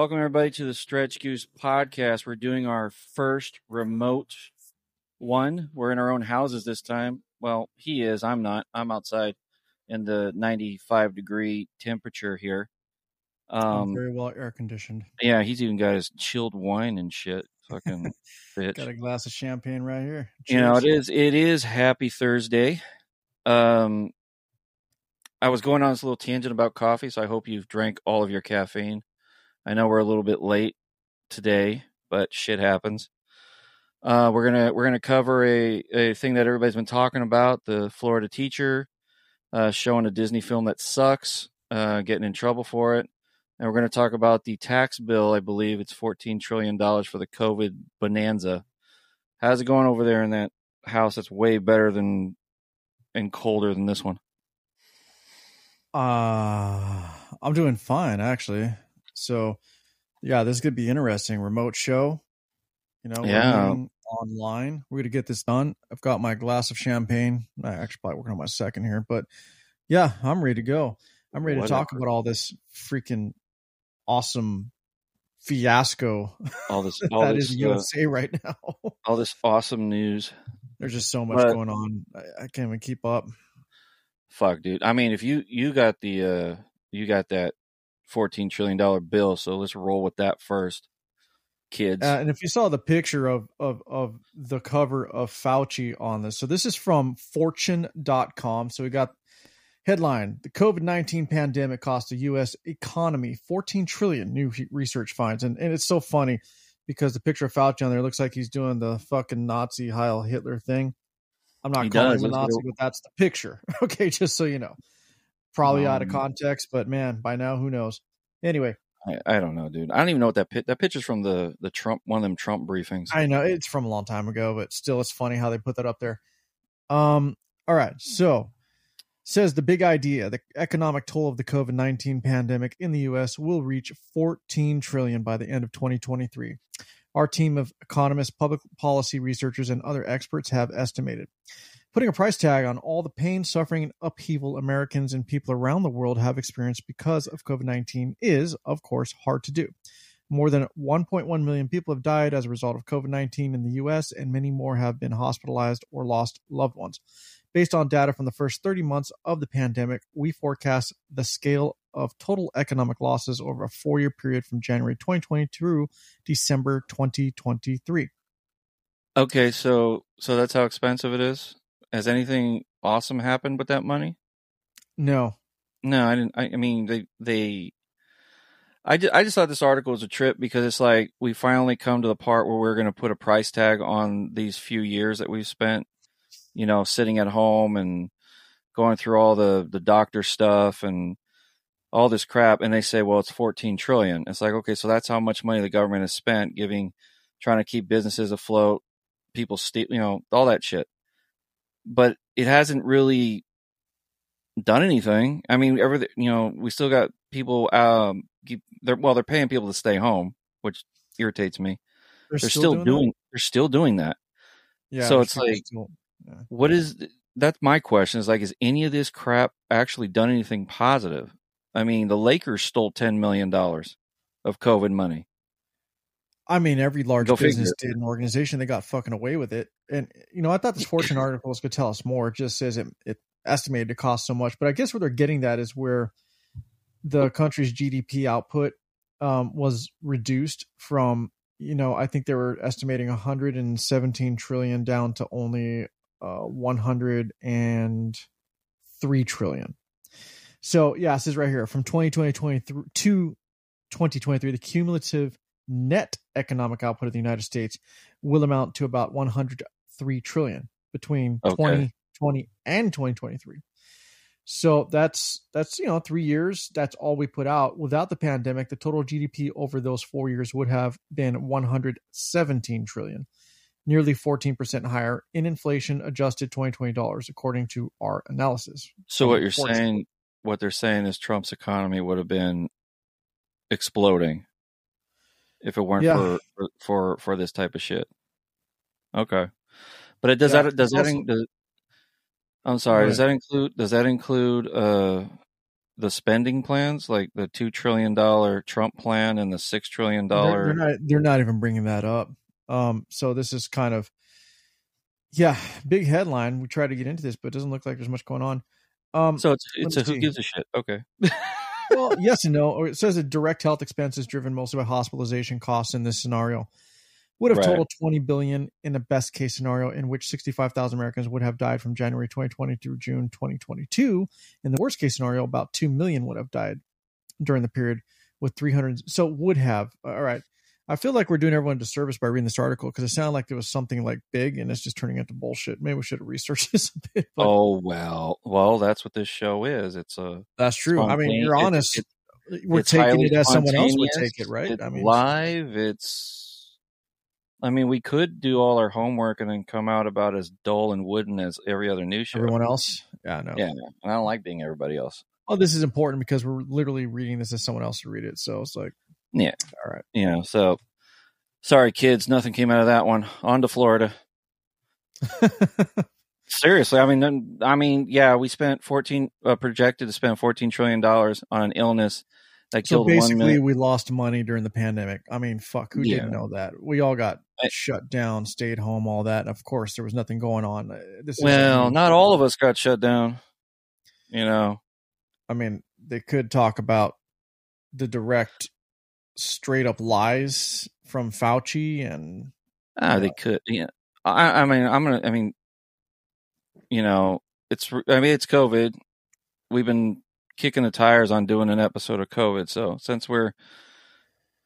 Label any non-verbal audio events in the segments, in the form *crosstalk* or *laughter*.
Welcome, everybody, to the Stretch Goose podcast. We're doing our first remote one. We're in our own houses this time. Well, he is. I'm not. I'm outside in the 95 degree temperature here. Um, very well air conditioned. Yeah, he's even got his chilled wine and shit. Fucking *laughs* bitch. Got a glass of champagne right here. Cheers. You know, it is. It is Happy Thursday. Um, I was going on this little tangent about coffee, so I hope you've drank all of your caffeine. I know we're a little bit late today, but shit happens. Uh, we're gonna we're gonna cover a, a thing that everybody's been talking about: the Florida teacher uh, showing a Disney film that sucks, uh, getting in trouble for it, and we're gonna talk about the tax bill. I believe it's fourteen trillion dollars for the COVID bonanza. How's it going over there in that house? That's way better than and colder than this one. Uh I'm doing fine actually. So yeah, this could be interesting. Remote show. You know, yeah. online. We're gonna get this done. I've got my glass of champagne. I actually probably working on my second here, but yeah, I'm ready to go. I'm ready Whatever. to talk about all this freaking awesome fiasco. All this *laughs* all that this, is USA uh, right now. *laughs* all this awesome news. There's just so much but, going on. I, I can't even keep up fuck, dude. I mean, if you you got the uh you got that fourteen trillion dollar bill, so let's roll with that first, kids. Uh, and if you saw the picture of of of the cover of Fauci on this, so this is from Fortune.com. So we got headline: The COVID nineteen pandemic cost the U.S. economy fourteen trillion. New research finds, and and it's so funny because the picture of Fauci on there looks like he's doing the fucking Nazi Heil Hitler thing. I'm not he calling does. him a Nazi, but that's the picture. *laughs* okay, just so you know. Probably um, out of um context, but man, by now who knows? Anyway, I, I, don't know, dude. I don't even know what that pit, that picture's from the the Trump one of them Trump briefings. I know it's from a long time ago, but still, it's funny how they put that up there. Um. All right, so says the big idea: the economic toll of the COVID nineteen pandemic in the U.S. will reach 14 trillion by the end of 2023 our team of economists, public policy researchers, and other experts have estimated. Putting a price tag on all the pain, suffering, and upheaval Americans and people around the world have experienced because of COVID 19 is, of course, hard to do. More than 1.1 million people have died as a result of COVID 19 in the U.S., and many more have been hospitalized or lost loved ones. Based on data from the first 30 months of the pandemic, we forecast the scale of total economic losses over a four year period from January 2020 through December 2023. Okay, so so that's how expensive it is. Has anything awesome happened with that money? No, no, I didn't. I, I mean, they they. I just, I just thought this article was a trip because it's like we finally come to the part where we're going to put a price tag on these few years that we've spent, you know, sitting at home and going through all the the doctor stuff and all this crap and they say well it's 14 trillion it's like okay so that's how much money the government has spent giving trying to keep businesses afloat people steal you know all that shit but it hasn't really done anything i mean everything you know we still got people um keep, they're well they're paying people to stay home which irritates me they're, they're still, still, doing, they're still doing that yeah so it's like still, yeah. what is that's my question is like is any of this crap actually done anything positive I mean, the Lakers stole ten million dollars of COVID money. I mean, every large Go business figure. did an organization. They got fucking away with it. And you know, I thought this Fortune *clears throat* article could tell us more. It just says it, it estimated to cost so much, but I guess where they're getting that is where the country's GDP output um, was reduced from. You know, I think they were estimating 117 trillion down to only uh, 103 trillion. So yeah, it says right here from 2020 to 2023, the cumulative net economic output of the United States will amount to about 103 trillion between okay. 2020 and 2023. So that's that's you know three years. That's all we put out. Without the pandemic, the total GDP over those four years would have been 117 trillion, nearly 14 percent higher in inflation adjusted 2020 dollars, according to our analysis. So what you're saying what they're saying is Trump's economy would have been exploding if it weren't yeah. for, for for this type of shit. Okay, but it does yeah, that does that does, I'm sorry. Does that include does that include uh the spending plans, like the two trillion dollar Trump plan and the six trillion They're, they're not. They're not even bringing that up. Um. So this is kind of, yeah, big headline. We try to get into this, but it doesn't look like there's much going on. Um. So it's it's a who gives a shit. Okay. well, yes and *laughs* no. It says that direct health expenses driven mostly by hospitalization costs in this scenario would have Right. totaled 20 billion in a best case scenario in which 65,000 Americans would have died from January 2020 through June 2022. In the worst case scenario, about 2 million would have died during the period with 300 so would have. All right. I feel like we're doing everyone a disservice by reading this article because it sounded like it was something like big and it's just turning into bullshit. Maybe we should have researched *laughs* this a bit. But oh well, well that's what this show is. It's a that's true. I mean, you're honest. it- we're taking it as someone else would take it, right? I mean, live. It's. I mean, we could do all our homework and then come out about as dull and wooden as every other news show. everyone else. Yeah, no. Yeah, and I don't like being everybody else. Oh, this is important because we're literally reading this as someone else to read it. So it's like, Yeah. all right. You know, so sorry, kids, nothing came out of that one. On to Florida. *laughs* Seriously, I mean, I mean, yeah, we spent fourteen uh, projected to spend fourteen trillion dollars on an illness that so killed basically, we lost money during the pandemic. I mean, fuck, who Yeah. didn't know that? We all got shut down, stayed home, all that. And of course, there was nothing going on. Uh, This is Well, not all of us got shut down. You know, I mean, they could talk about the direct, straight up lies from Fauci and ah, they could. Yeah, I, I mean, I'm gonna. I mean, you know, it's. I mean, it's COVID. We've been kicking the tires on doing an episode of COVID. So since we're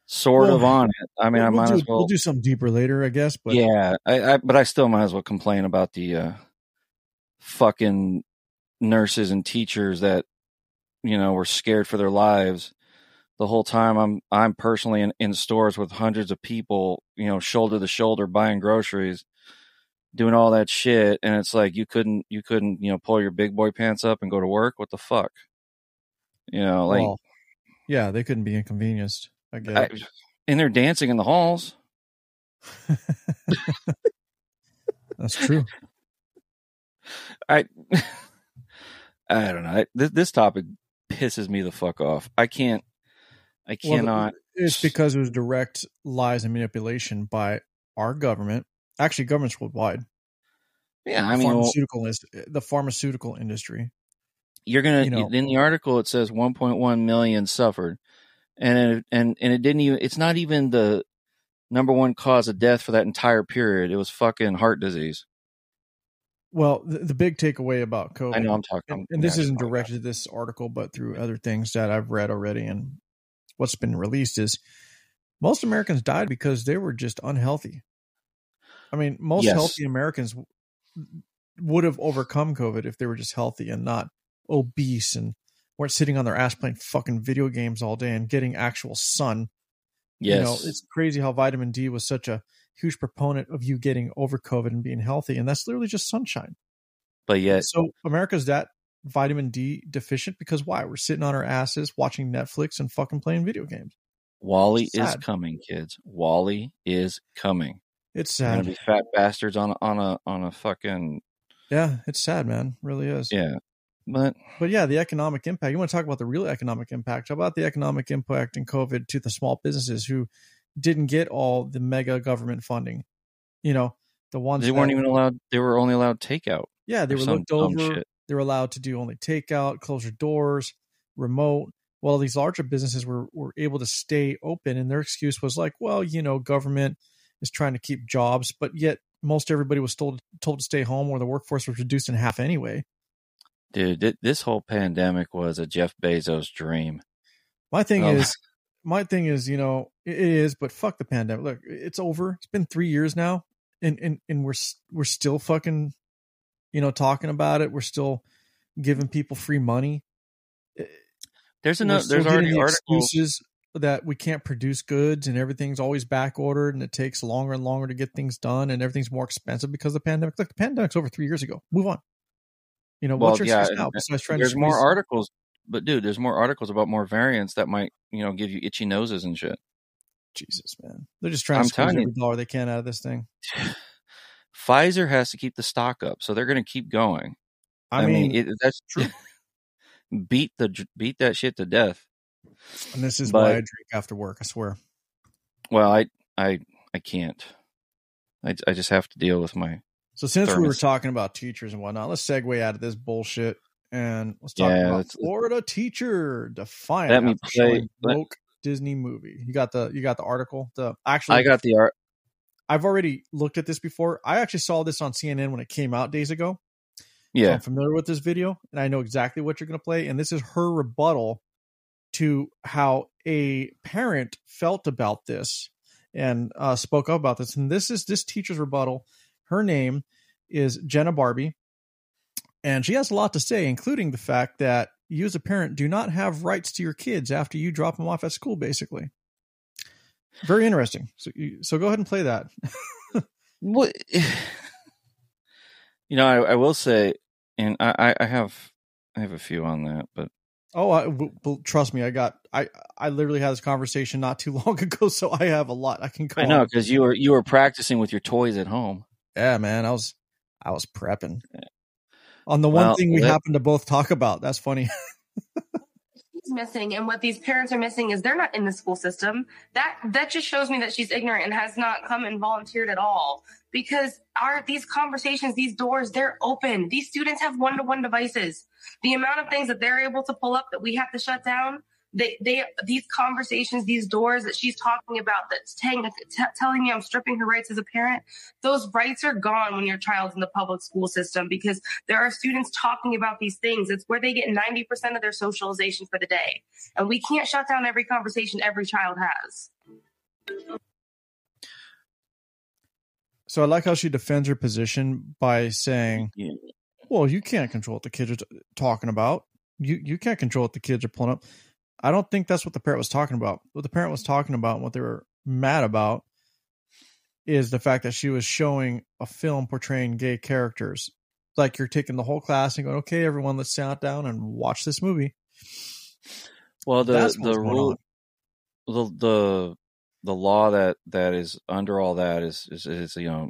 sort Well, of on it, I mean, I we'll might do, as well. we'll do something deeper later, I guess. But yeah, I, I, but I still might as well complain about the uh, fucking nurses and teachers that you know were scared for their lives the whole time. I'm I'm personally in, in stores with hundreds of people, you know, shoulder to shoulder buying groceries, doing all that shit, and it's like you couldn't you couldn't you know pull your big boy pants up and go to work. What the fuck? You know, like well, yeah, they couldn't be inconvenienced. I guess. I, and they're dancing in the halls. *laughs* That's true. I *laughs* I don't know. This, this topic pisses me the fuck off. I can't. I Well, cannot. It's because it was direct lies and manipulation by our government. Actually, governments worldwide. yeah, I mean, well, pharmaceutical is the pharmaceutical industry. you're gonna you know- in the article it says 1.1 million suffered, and it, and and it didn't even. It's not even the number one cause of death for that entire period. It was fucking heart disease. Well, the, the big takeaway about COVID. I know I'm talking, and, and this yeah, isn't directed to this article, but through other things that I've read already and what's been released is most Americans died because they were just unhealthy. I mean, most Yes. healthy Americans would have overcome COVID if they were just healthy and not obese and weren't sitting on their ass playing fucking video games all day and getting actual sun. Yes, You know, it's crazy how vitamin D was such a huge proponent of you getting over COVID and being healthy, and that's literally just sunshine. but yet So America's that vitamin D deficient because why? We're sitting on our asses watching Netflix and fucking playing video games. WALL-E is coming, kids. WALL-E is coming. It's They're gonna sad. be fat bastards on a, on a on a fucking Yeah, it's sad, man. really is. yeah. But But yeah, the economic impact. You want to talk about the real economic impact? How about the economic impact in COVID to the small businesses who didn't get all the mega government funding? You know, the ones they weren't that- even allowed. They were only allowed takeout. Yeah, they were looked over. They were allowed to do only takeout, close your doors, remote. Well, these larger businesses were, were able to stay open, and their excuse was like, well, you know, government is trying to keep jobs, but yet most everybody was told told to stay home, or the workforce was reduced in half anyway. Dude, th- this whole pandemic was a Jeff Bezos dream. My thing Oh. is, my thing is, you know, it, is, but fuck the pandemic. Look, it's over. It's been three years now, and and and we're we're still fucking, you know, talking about it. We're still giving people free money. There's another. There's already the articles. excuses that we can't produce goods and everything's always back ordered and it takes longer and longer to get things done and everything's more expensive because of the pandemic. Look, the pandemic's over three years ago. Move on. You know, what's Well, your yeah, now besides trying There's more articles, but dude, there's more articles about more variants that might you know give you itchy noses and shit. Jesus, man. They're just trying I'm to squeeze every dollar they can out of this thing. Pfizer has to keep the stock up, so they're going to keep going. I, mean, it, that's true. *laughs* beat the beat that shit to death. And this is but, why I drink after work. I swear. Well, I I I can't. I I just have to deal with my. So since thermos. we were talking about teachers and whatnot, let's segue out of this bullshit and let's talk yeah, about Florida teacher defiant. Let me play Disney movie. You got the you got the article. The actually, I got the art. I've already looked at this before. I actually saw this on CNN when it came out days ago. Yeah, so I'm familiar with this video, and I know exactly what you're going to play. And this is her rebuttal to how a parent felt about this and uh, spoke up about this. And this is this teacher's rebuttal. Her name is Jenna Barbee, and she has a lot to say, including the fact that you as a parent do not have rights to your kids after you drop them off at school. Basically, very interesting. So, you, so go ahead and play that. *laughs* what? *sighs* You know, I, I will say, and I, I have I have a few on that, but Oh, I, well, trust me, I got I I literally had this conversation not too *laughs* long ago, so I have a lot I can. Go I know because you were you were practicing with your toys at home. Yeah, man, I was I was prepping. On the one well, thing we that, happened to both talk about. That's funny. *laughs* She's missing and what these parents are missing is they're not in the school system. That that just shows me that she's ignorant and has not come and volunteered at all. Because our these conversations these doors they're open. These students have one-to-one devices. The amount of things that they're able to pull up that we have to shut down they, they, these conversations, these doors that she's talking about, that's t- telling me I'm stripping her rights as a parent. Those rights are gone when your child's in the public school system because there are students talking about these things. It's where they get 90% of their socialization for the day. And we can't shut down every conversation every child has. So I like how she defends her position by saying, "Well, you can't control what the kids are t- talking about. You you can't control what the kids are pulling up." I don't think that's what the parent was talking about. What the parent was talking about, and what they were mad about, is the fact that she was showing a film portraying gay characters. Like you're taking the whole class and going, "Okay, everyone, let's sit down and watch this movie." Well, the the rule, the the the law that that is under all that is, is is you know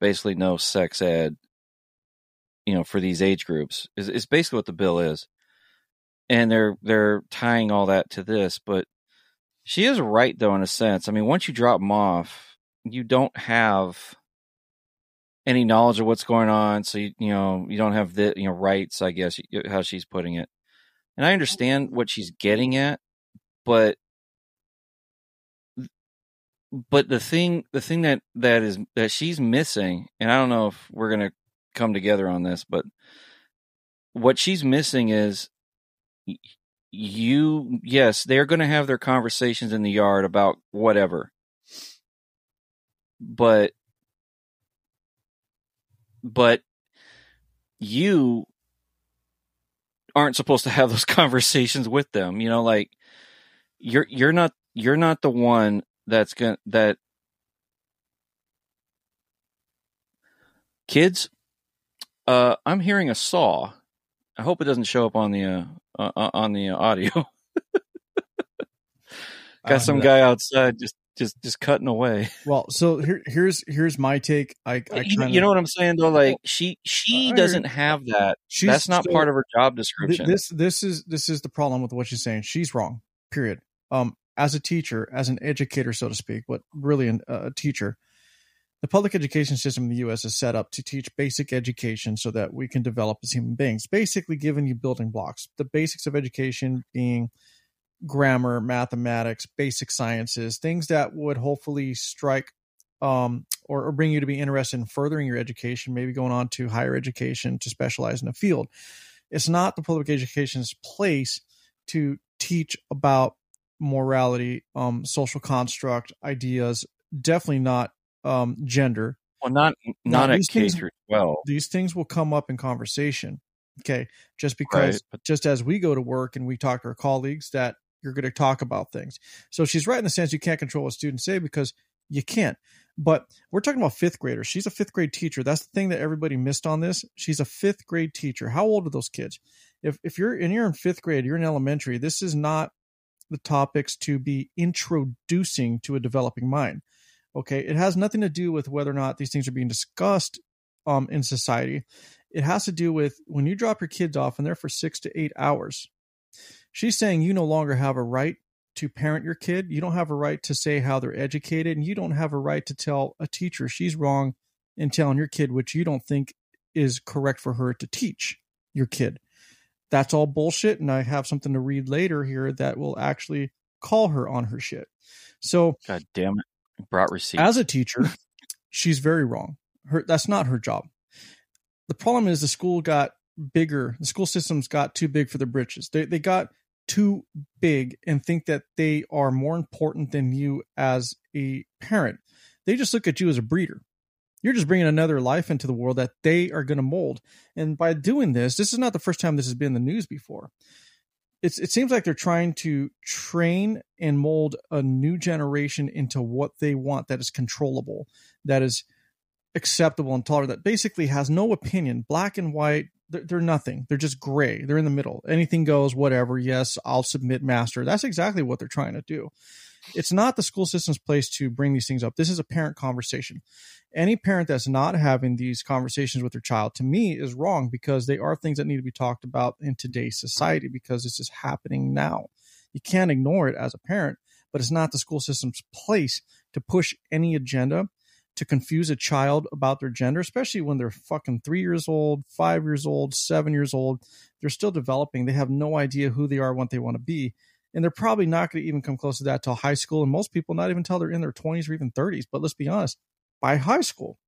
basically no sex ed you know for these age groups is is basically what the bill is and they're they're tying all that to this but she is right though in a sense. I mean once you drop them off you don't have any knowledge of what's going on so you you know you don't have the you know rights i guess how she's putting it. And i understand what she's getting at but but the thing the thing that that is that she's missing and i don't know if we're going to come together on this but what she's missing is you yes they're going to have their conversations in the yard about whatever. But but you aren't supposed to have those *laughs* conversations with them you know like you're you're not you're not the one that's going to that kids uh i'm hearing a saw. I hope it doesn't show up on the uh, uh, uh on the audio. *laughs* Got some guy outside just just just cutting away. *laughs* Well so here here's here's my take. I, I kinda, you know what i'm saying though? Like she she doesn't have that. She's that's not part of her job description. this this is this is the problem with what she's saying. She's wrong period. Um as a teacher, as an educator, so to speak, but really an, uh, a teacher, the public education system in the U.S. is set up to teach basic education so that we can develop as human beings. Basically, giving you building blocks. The basics of education being grammar, mathematics, basic sciences, things that would hopefully strike um, or, or, bring you to be interested in furthering your education, maybe going on to higher education to specialize in a field. It's not the public education's place to teach about morality, um, social construct, ideas. Definitely not um, gender. Well, not not now, at K through twelve. These things will come up in conversation. Okay, just because, right. just as we go to work and we talk to our colleagues, that you're going to talk about things. So she's right in the sense you can't control what students say because you can't. But we're talking about fifth graders. She's a fifth grade teacher. That's the thing that everybody missed on this. She's a fifth grade teacher. How old are those kids? If if you're and you're in fifth grade, you're in elementary. This is not the topics to be introducing to a developing mind. Okay, it has nothing to do with whether or not these things are being discussed um, in society. It has to do with when you drop your kids off and they're for six to eight hours. She's saying you no longer have a right to parent your kid. You don't have a right to say how they're educated, and you don't have a right to tell a teacher she's wrong in telling your kid which you don't think is correct for her to teach your kid. That's all bullshit. And I have something to read later here that will actually call her on her shit. So, God damn it. Brought receipts. as a teacher, she's very wrong. Her that's not her job. The problem is the school got bigger. The school systems got too big for their britches. They they got too big and think that they are more important than you as a parent. They just look at you as a breeder. You're just bringing another life into the world that they are going to mold. And by doing this, this is not the first time this has been in the news before. It's, it seems like they're trying to train and mold a new generation into what they want that is controllable, that is acceptable and tolerant, that basically has no opinion, black and white. They're, they're nothing. They're just gray. They're in the middle. Anything goes, whatever. Yes, I'll submit master. That's exactly what they're trying to do. It's not the school system's place to bring these things up. This is a parent conversation. Any parent that's not having these conversations with their child, to me, is wrong because they are things that need to be talked about in today's society because this is happening now. You can't ignore it as a parent, but it's not the school system's place to push any agenda to confuse a child about their gender, especially when they're fucking three years old, five years old, seven years old. They're still developing. They have no idea who they are, what they want to be. And they're probably not going to even come close to that till high school. And most people not even till they're in their 20s or even 30s. But let's be honest, by high school,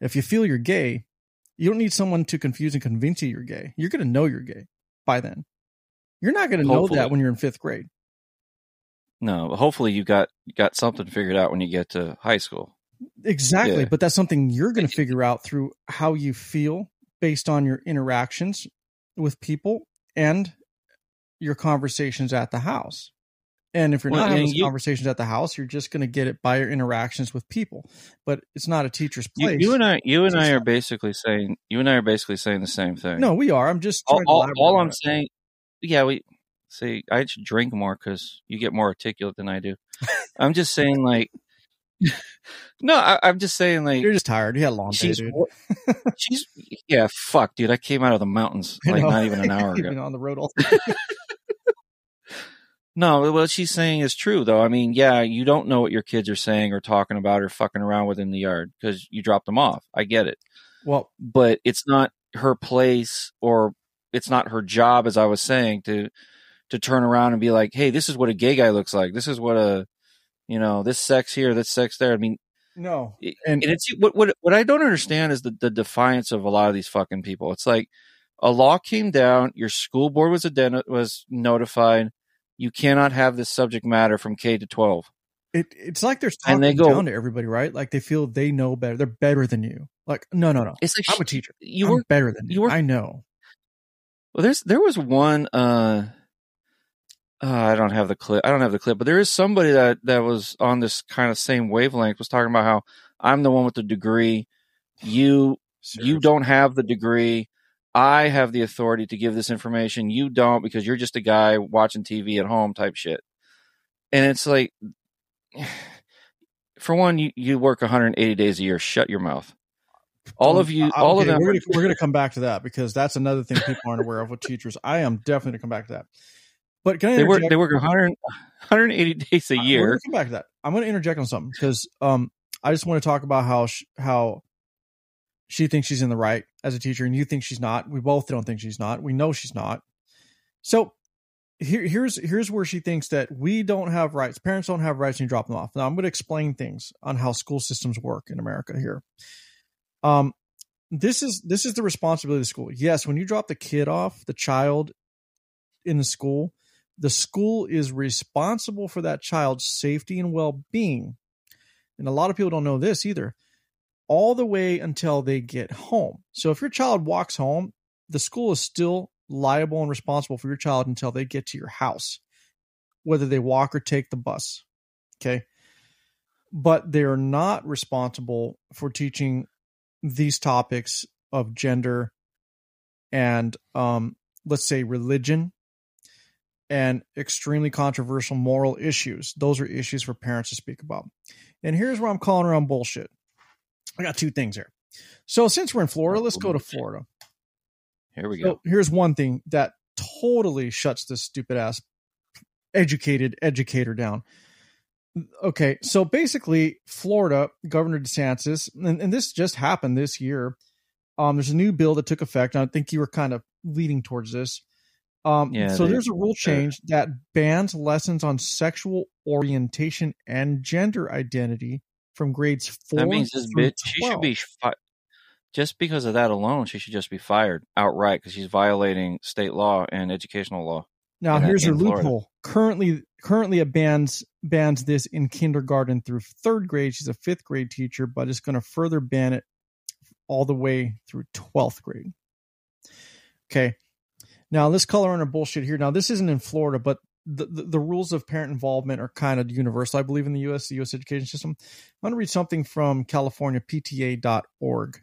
if you feel you're gay, you don't need someone to confuse and convince you you're gay. You're going to know you're gay by then. You're not going to know that when you're in fifth grade. no, hopefully you got you got something figured out when you get to high school. Exactly. Yeah. But that's something you're going to figure out through how you feel based on your interactions with people and your conversations at the house. And if you're Well, not having you- conversations at the house, you're just going to get it by your interactions with people. But it's not a teacher's You, place. you and I, you and I are basically saying, you and I are basically saying the same thing. no, we are. I'm just all, trying all, I'm it. saying, yeah, we see. I should drink more because you get more articulate than I do. *laughs* I'm just saying, like, no, I, I'm just saying, like, You're just tired. You had a long day, dude. she's, yeah, fuck, dude. I came out of the mountains *laughs* like not even an *laughs* hour ago. been on the road all No, what she's saying is true, though. I mean, yeah, you don't know what your kids are saying or talking about or fucking around with in the yard because you dropped them off. I get it. Well, but it's not her place or it's not her job as i was saying to to turn around and be like hey this is what a gay guy looks like this is what a you know this sex here this sex there i mean no. And and it's what what what i don't understand is the, the defiance of a lot of these fucking people it's like a law came down your school board was identi- was notified you cannot have this subject matter from k to 12 it, it's like they're talking And they go- down to everybody, right? Like they feel they know better. They're better than you. Like, no, no, no. it's like I'm a teacher. you were better than you. were- I know. Well, there's there was one. Uh, uh, I don't have the clip. I don't have the clip, but there is somebody that that was on this kind of same wavelength. Was talking about how I'm the one with the degree. You you don't have the degree. I have the authority to give this information. You don't because you're just a guy watching TV at home type shit. And it's like, *sighs* for one, you, you work 180 days a year. Shut your mouth. All of you, all of them. We're gonna, come back to that because that's another thing people aren't aware of with teachers. I am definitely gonna come back to that. But can I They work. They work 100, 180 days a Uh, We're year. come back to that. I'm gonna interject on something because um I just want to talk about how sh- how she thinks she's in the right as a teacher and you think she's not. We both don't think she's not. We know she's not. So here, here's here's where she thinks that we don't have rights. Parents don't have rights and you drop them off. Now I'm going to explain things on how school systems work in America here. Um, this is this is the responsibility of the school. Yes, when you drop the kid off, the child in the school, the school is responsible for that child's safety and well-being. And a lot of people don't know this either. All the way until they get home. So if your child walks home, the school is still liable and responsible for your child until they get to your house, whether they walk or take the bus. Okay. But they're not responsible for teaching these topics of gender and, um, let's say, religion and extremely controversial moral issues. Those are issues for parents to speak about. And here's where I'm calling around bullshit. I got two things here. So since we're in Florida, let's go to Florida. Here we go. So here's one thing that totally shuts this stupid ass educated educator down. Okay, so basically, Florida Governor DeSantis, and, and this just happened this year. Um, there's a new bill that took effect. And I think you were kind of leading towards this. Um, Yeah, so there's a rule change that bans lessons on sexual orientation and gender identity from grades four. that means this bitch, she should be fi- just because of that alone. She should just be fired outright because she's violating state law and educational law. Now in- here's her Florida. loophole. Currently, currently it bans bans this in kindergarten through third grade. She's a fifth grade teacher, but it's going to further ban it all the way through twelfth grade. Okay. Now let's color on our bullshit here. Now this isn't in Florida, but the, the, rules of parent involvement are kind of universal, I believe, in the U.S. The U.S. education system. I'm going to read something from California PTA.org.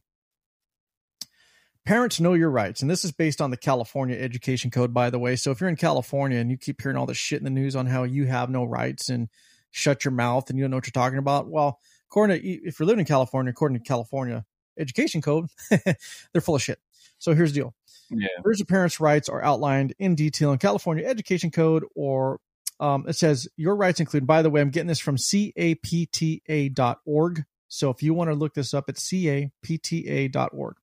Parents know your rights, and this is based on the California Education Code, by the way. So if you're in California and you keep hearing all this shit in the news on how you have no rights and shut your mouth and you don't know what you're talking about, well, according to if you're living in California, according to California Education Code, *laughs* they're full of shit. So here's the deal: Yeah. Your parents' rights are outlined in detail in California Education Code, or um, it says your rights include. By the way, I'm getting this from capta.org. So if you want to look this up, it's capta.org.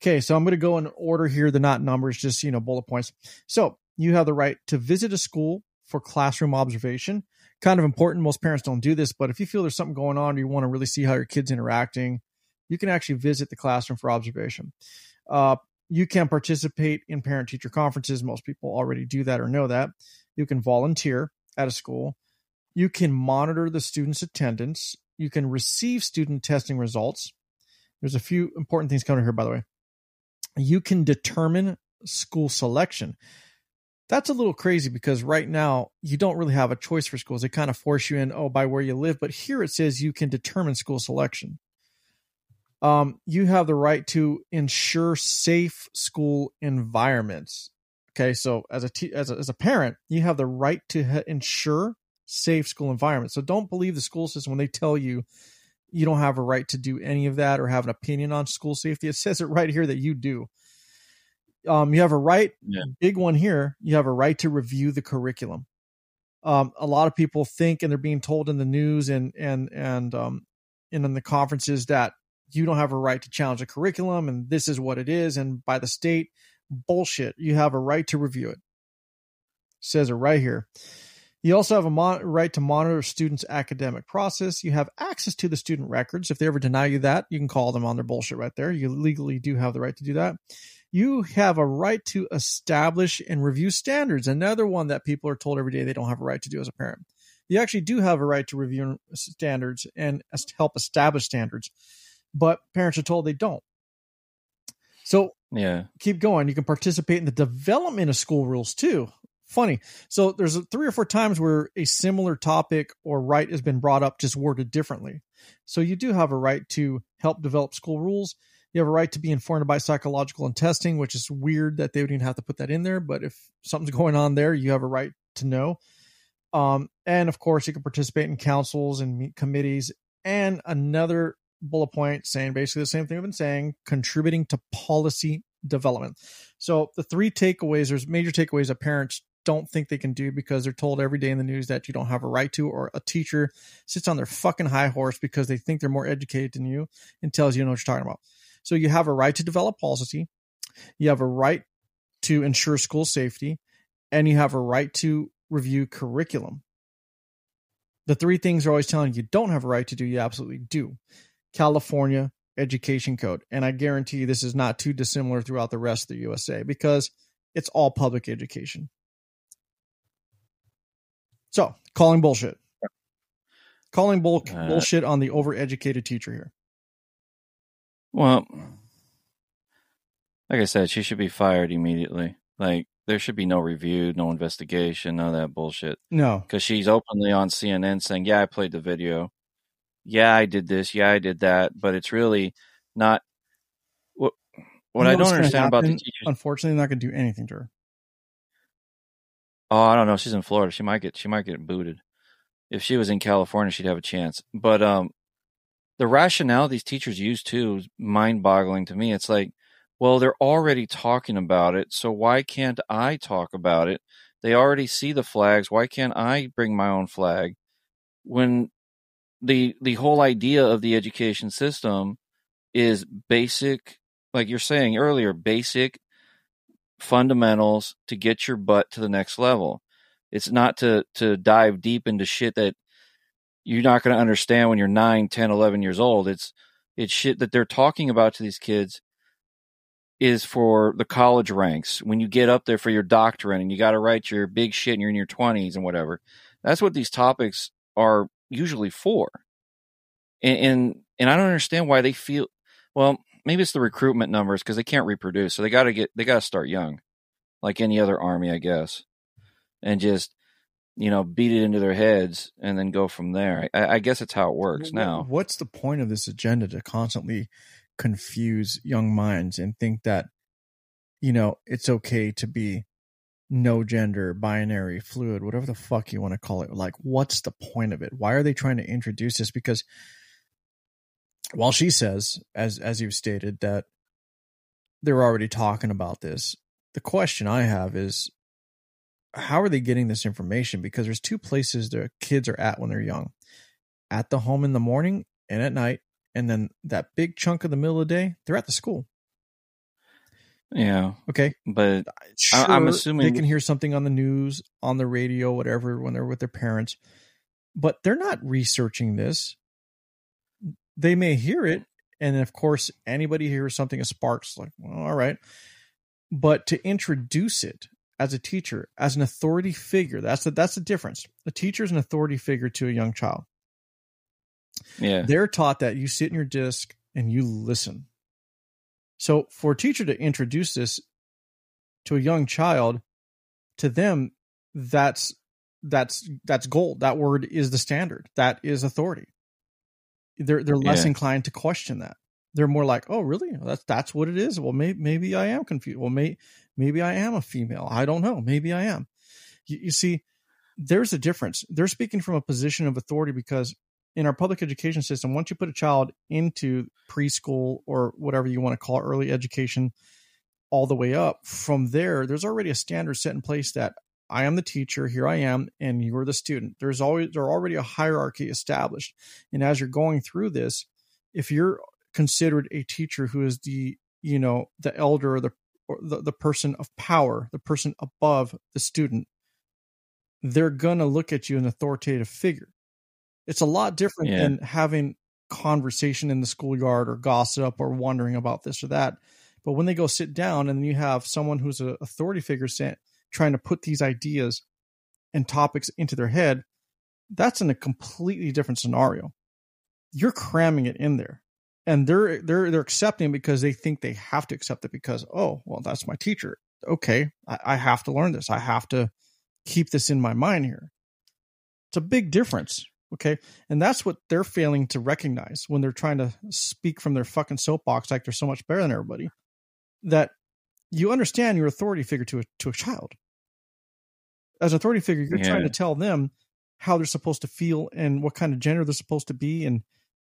Okay, so I'm going to go in order here. They're not numbers, just you know bullet points. So you have the right to visit a school for classroom observation. Kind of important. Most parents don't do this, but if you feel there's something going on, or you want to really see how your kids interacting, you can actually visit the classroom for observation. Uh, you can participate in parent teacher conferences. Most people already do that or know that. You can volunteer at a school. You can monitor the student's attendance. You can receive student testing results. There's a few important things coming here, by the way. You can determine school selection. That's a little crazy because right now you don't really have a choice for schools. They kind of force you in, oh, by where you live. But here it says you can determine school selection. Um, you have the right to ensure safe school environments. Okay, so as a te- as a, as a parent, you have the right to ha- ensure safe school environments. So don't believe the school system when they tell you you don't have a right to do any of that or have an opinion on school safety. It says it right here that you do. Um, you have a right, Yeah. big one here. You have a right to review the curriculum. Um, a lot of people think, and they're being told in the news and and and um, and in the conferences that you don't have a right to challenge a curriculum, and this is what it is, and by the state, bullshit. You have a right to review it. Says it right here. You also have a mon- right to monitor student's academic process. You have access to the student records. If they ever deny you that, you can call them on their bullshit right there. You legally do have the right to do that. You have a right to establish and review standards. Another one that people are told every day they don't have a right to do as a parent. You actually do have a right to review standards and help establish standards, but parents are told they don't. So Yeah. keep going. You can participate in the development of school rules too. Funny. So there's three or four times where a similar topic or right has been brought up, just worded differently. So you do have a right to help develop school rules. You have a right to be informed about psychological and testing, which is weird that they would even have to put that in there. But if something's going on there, you have a right to know. Um, and of course, you can participate in councils and meet committees. And another bullet point saying basically the same thing I've been saying, contributing to policy development. So the three takeaways, there's major takeaways that parents don't think they can do because they're told every day in the news that you don't have a right to, or a teacher sits on their fucking high horse because they think they're more educated than you and tells you, know what you're talking about. So you have a right to develop policy, you have a right to ensure school safety, and you have a right to review curriculum. The three things are always telling you don't have a right to do, you absolutely do. California Education Code. And I guarantee you this is not too dissimilar throughout the rest of the USA because it's all public education. So, calling bullshit. Calling bull- Uh, bullshit on the overeducated teacher here. Well, like I said, she should be fired immediately. Like there should be no review, no investigation, none of that bullshit. No. Because she's openly on CNN saying, "Yeah, I played the video. Yeah, I did this. Yeah, I did that." But it's really not. What what You know I don't understand about the teachers. Unfortunately, they're not going to do anything to her. Oh, I don't know. She's in Florida. She might get she might get booted. If she was in California, she'd have a chance. But um, the rationale these teachers use too is mind boggling to me. It's like, well, they're already talking about it, so why can't I talk about it? They already see the flags. Why can't I bring my own flag? When the the whole idea of the education system is basic, like you're saying earlier, basic fundamentals to get your butt to the next level. It's not to to dive deep into shit that you're not going to understand when you're 9, 10, 11 years old. It's it's shit that they're talking about to these kids is for the college ranks when you get up there for your doctorate and you got to write your big shit and you're in your 20s and whatever. That's what these topics are usually for. And and, and I don't understand why they feel well, maybe it's the recruitment numbers because they can't reproduce. So they got to get they got to start young. Like any other army, I guess. And just you know, beat it into their heads and then go from there. I, I guess it's how it works now. What's the point of this agenda to constantly confuse young minds and think that, you know, it's okay to be no gender, binary, fluid, whatever the fuck you want to call it? Like, what's the point of it? Why are they trying to introduce this? Because while she says, as as you've stated, that they're already talking about this, the question I have is how are they getting this information? Because there's two places the kids are at when they're young at the home in the morning and at night. And then that big chunk of the middle of the day, they're at the school. Yeah. Okay. But sure, I'm assuming they can hear something on the news, on the radio, whatever, when they're with their parents, but they're not researching this. They may hear it. And of course, anybody hears something, a sparks like, well, all right. But to introduce it as a teacher, as an authority figure. That's the that's the difference. A teacher is an authority figure to a young child. Yeah. They're taught that you sit in your disc and you listen. So for a teacher to introduce this to a young child, to them, that's that's that's gold. That word is the standard. That is authority. They're they're less Yeah. inclined to question that. They're more like, oh, really? That's that's what it is. Well, maybe maybe I am confused. Well, may, maybe I am a female. I don't know. Maybe I am. You, you see, there's a difference. They're speaking from a position of authority because in our public education system, once you put a child into preschool or whatever you want to call it, early education, all the way up, from there, there's already a standard set in place that I am the teacher, here I am, and you're the student. There's always there's already a hierarchy established. And as you're going through this, if you're considered a teacher who is the you know the elder or the or the, the person of power, the person above the student, they're gonna look at you an authoritative figure. It's a lot different Yeah. than having conversation in the schoolyard or gossip or wondering about this or that. But when they go sit down and you have someone who's an authority figure sent, trying to put these ideas and topics into their head, that's in a completely different scenario. You're cramming it in there. And they're they're they're accepting because they think they have to accept it because, oh, well, that's my teacher. Okay, I, I have to learn this. I have to keep this in my mind here. It's a big difference. Okay. And that's what they're failing to recognize when they're trying to speak from their fucking soapbox like they're so much better than everybody. That you understand your authority figure to a to a child. As an authority figure, you're trying to tell them how they're supposed to feel and what kind of gender they're supposed to be. And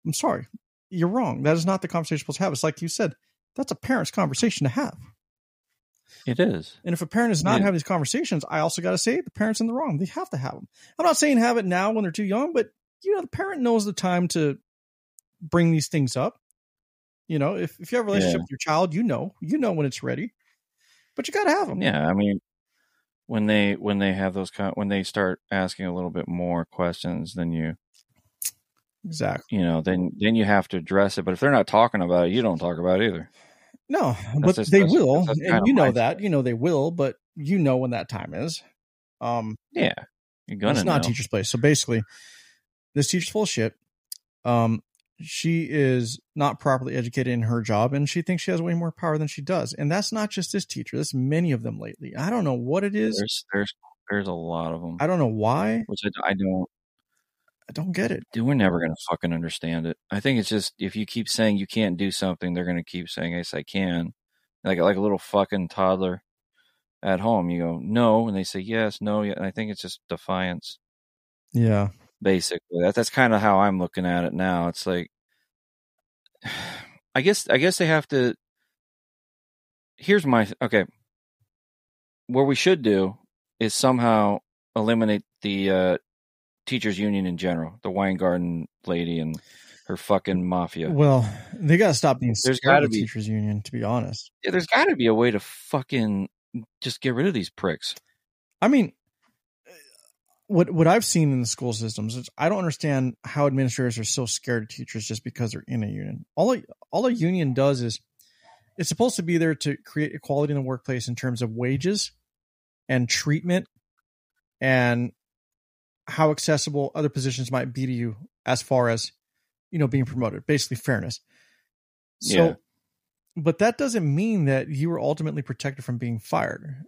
I'm sorry, you're wrong. That is not the conversation you're supposed to have. It's like you said, that's a parent's conversation to have. It is. And if a parent is not Yeah. having these conversations, I also got to say the parent's in the wrong. They have to have them. I'm not saying have it now when they're too young, but you know, the parent knows the time to bring these things up. You know, if, if you have a relationship Yeah. with your child, you know, you know when it's ready, but you got to have them. Yeah, I mean, when they when they have those kind when they start asking a little bit more questions, than you exactly. you know then then you have to address it. But if they're not talking about it, you don't talk about it either. No, but they that's- will, that's and you know that. You know they will, but you know when that time is. Um, Yeah, you're gonna it's not know. teacher's place. So basically, this teacher's full of shit. Um, she is not properly educated in her job, and she thinks she has way more power than she does. And that's not just this teacher. That's many of them lately. I don't know what it is. There's there's there's a lot of them, I don't know why. which I, I don't. I don't get it. Dude, we're never gonna fucking understand it. I think it's just if you keep saying you can't do something, they're gonna keep saying yes I can, like like a little fucking toddler at home. You go no, and they say yes, no. And I think it's just defiance. Yeah. basically. That, that's kind of how I'm looking at it now. It's like *sighs* I guess I guess they have to. Here's my okay. What we should do is somehow eliminate the uh, teachers union in general, the Weingarten lady and her fucking mafia. Well, they got to stop being There's of the be. teachers union. To be honest, Yeah, there's got to be a way to fucking just get rid of these pricks. I mean, what what I've seen in the school systems is I don't understand how administrators are so scared of teachers just because they're in a union. All a, all a union does is it's supposed to be there to create equality in the workplace in terms of wages and treatment and how accessible other positions might be to you as far as you know being promoted. Basically fairness. So Yeah. but that doesn't mean that you were ultimately protected from being fired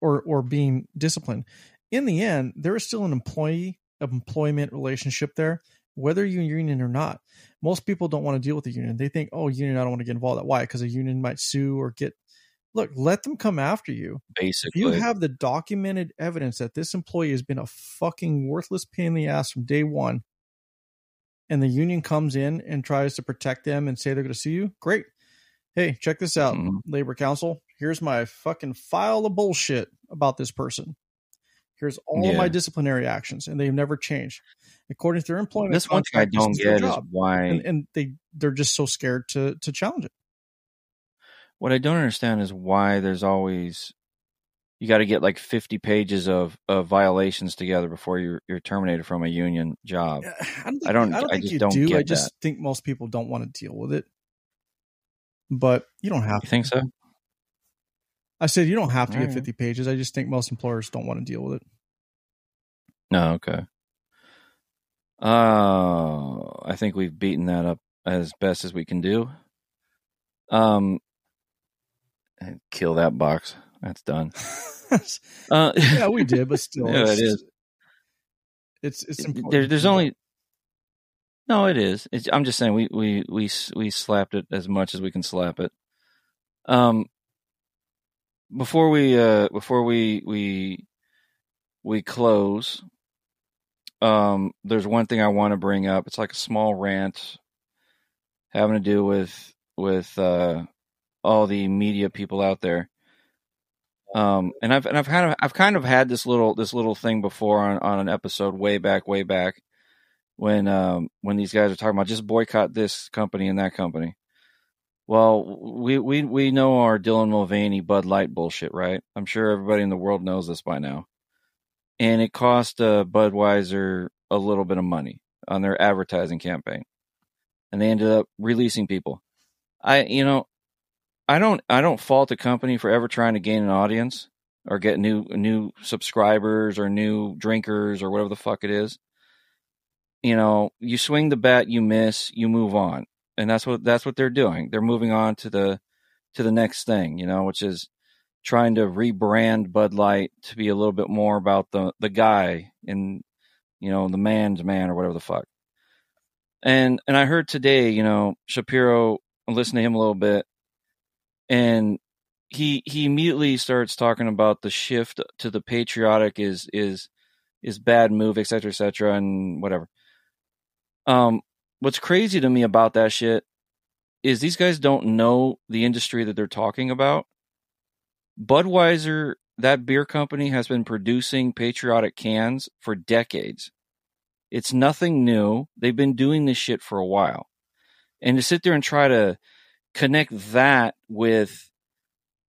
or or being disciplined. In the end there is still an employee employment relationship there whether you're union or not. Most people don't want to deal with the union. They think oh union i don't want to get involved. Why? Because a union might sue or get look let them come after you if Basically, you have the documented evidence that this employee has been a fucking worthless pain in the ass from day one, and the union comes in and tries to protect them and say they're going to sue you, great. Hey, check this out, Mhm. Labor Council. Here's my fucking file of bullshit about this person. Here's all of my disciplinary actions, and they've never changed. According to their employment, this one thing I don't get is why. and, and they they're just so scared to to challenge it. What I don't understand is why there's always you got to get like 50 pages of, of violations together before you're you're terminated from a union job. *sighs* I don't. Think, I don't- I don't I think just you don't do. I just that. think most people don't want to deal with it. But you don't have. You think so? I said you don't have to get Alright. fifty pages. I just think most employers don't want to deal with it. No, okay. Uh, I think we've beaten that up as best as we can do. Um, kill that box. That's done. *laughs* Uh, yeah, we did, but *laughs* still, Yeah, it's, it is. It's it's important. there, there's only no it is it's, i'm just saying we, we we we slapped it as much as we can slap it um before we uh before we we we close um there's one thing i want to bring up it's like a small rant having to do with with uh all the media people out there. Um and i've and i've kind of i've kind of had this little this little thing before on on an episode way back way back when um when these guys are talking about just boycott this company and that company. Well we we we know our dylan mulvaney bud light bullshit right? I'm sure everybody in the world knows this by now. And it cost uh, budweiser a little bit of money on their advertising campaign. And they ended up releasing people. I you know I don't I don't fault the company for ever trying to gain an audience or get new new subscribers or new drinkers or whatever the fuck it is. You know, you swing the bat, you miss, you move on. And that's what that's what they're doing. They're moving on to the to the next thing, you know, which is trying to rebrand Bud Light to be a little bit more about the the guy and you know, the man's man or whatever the fuck. And and I heard today, you know, Shapiro I listened to him a little bit and he he immediately starts talking about the shift to the patriotic is is is bad move, et cetera, et cetera, and whatever. Um, what's crazy to me about that shit is these guys don't know the industry that they're talking about. Budweiser, that beer company, has been producing patriotic cans for decades. It's nothing new. They've been doing this shit for a while. And to sit there and try to connect that with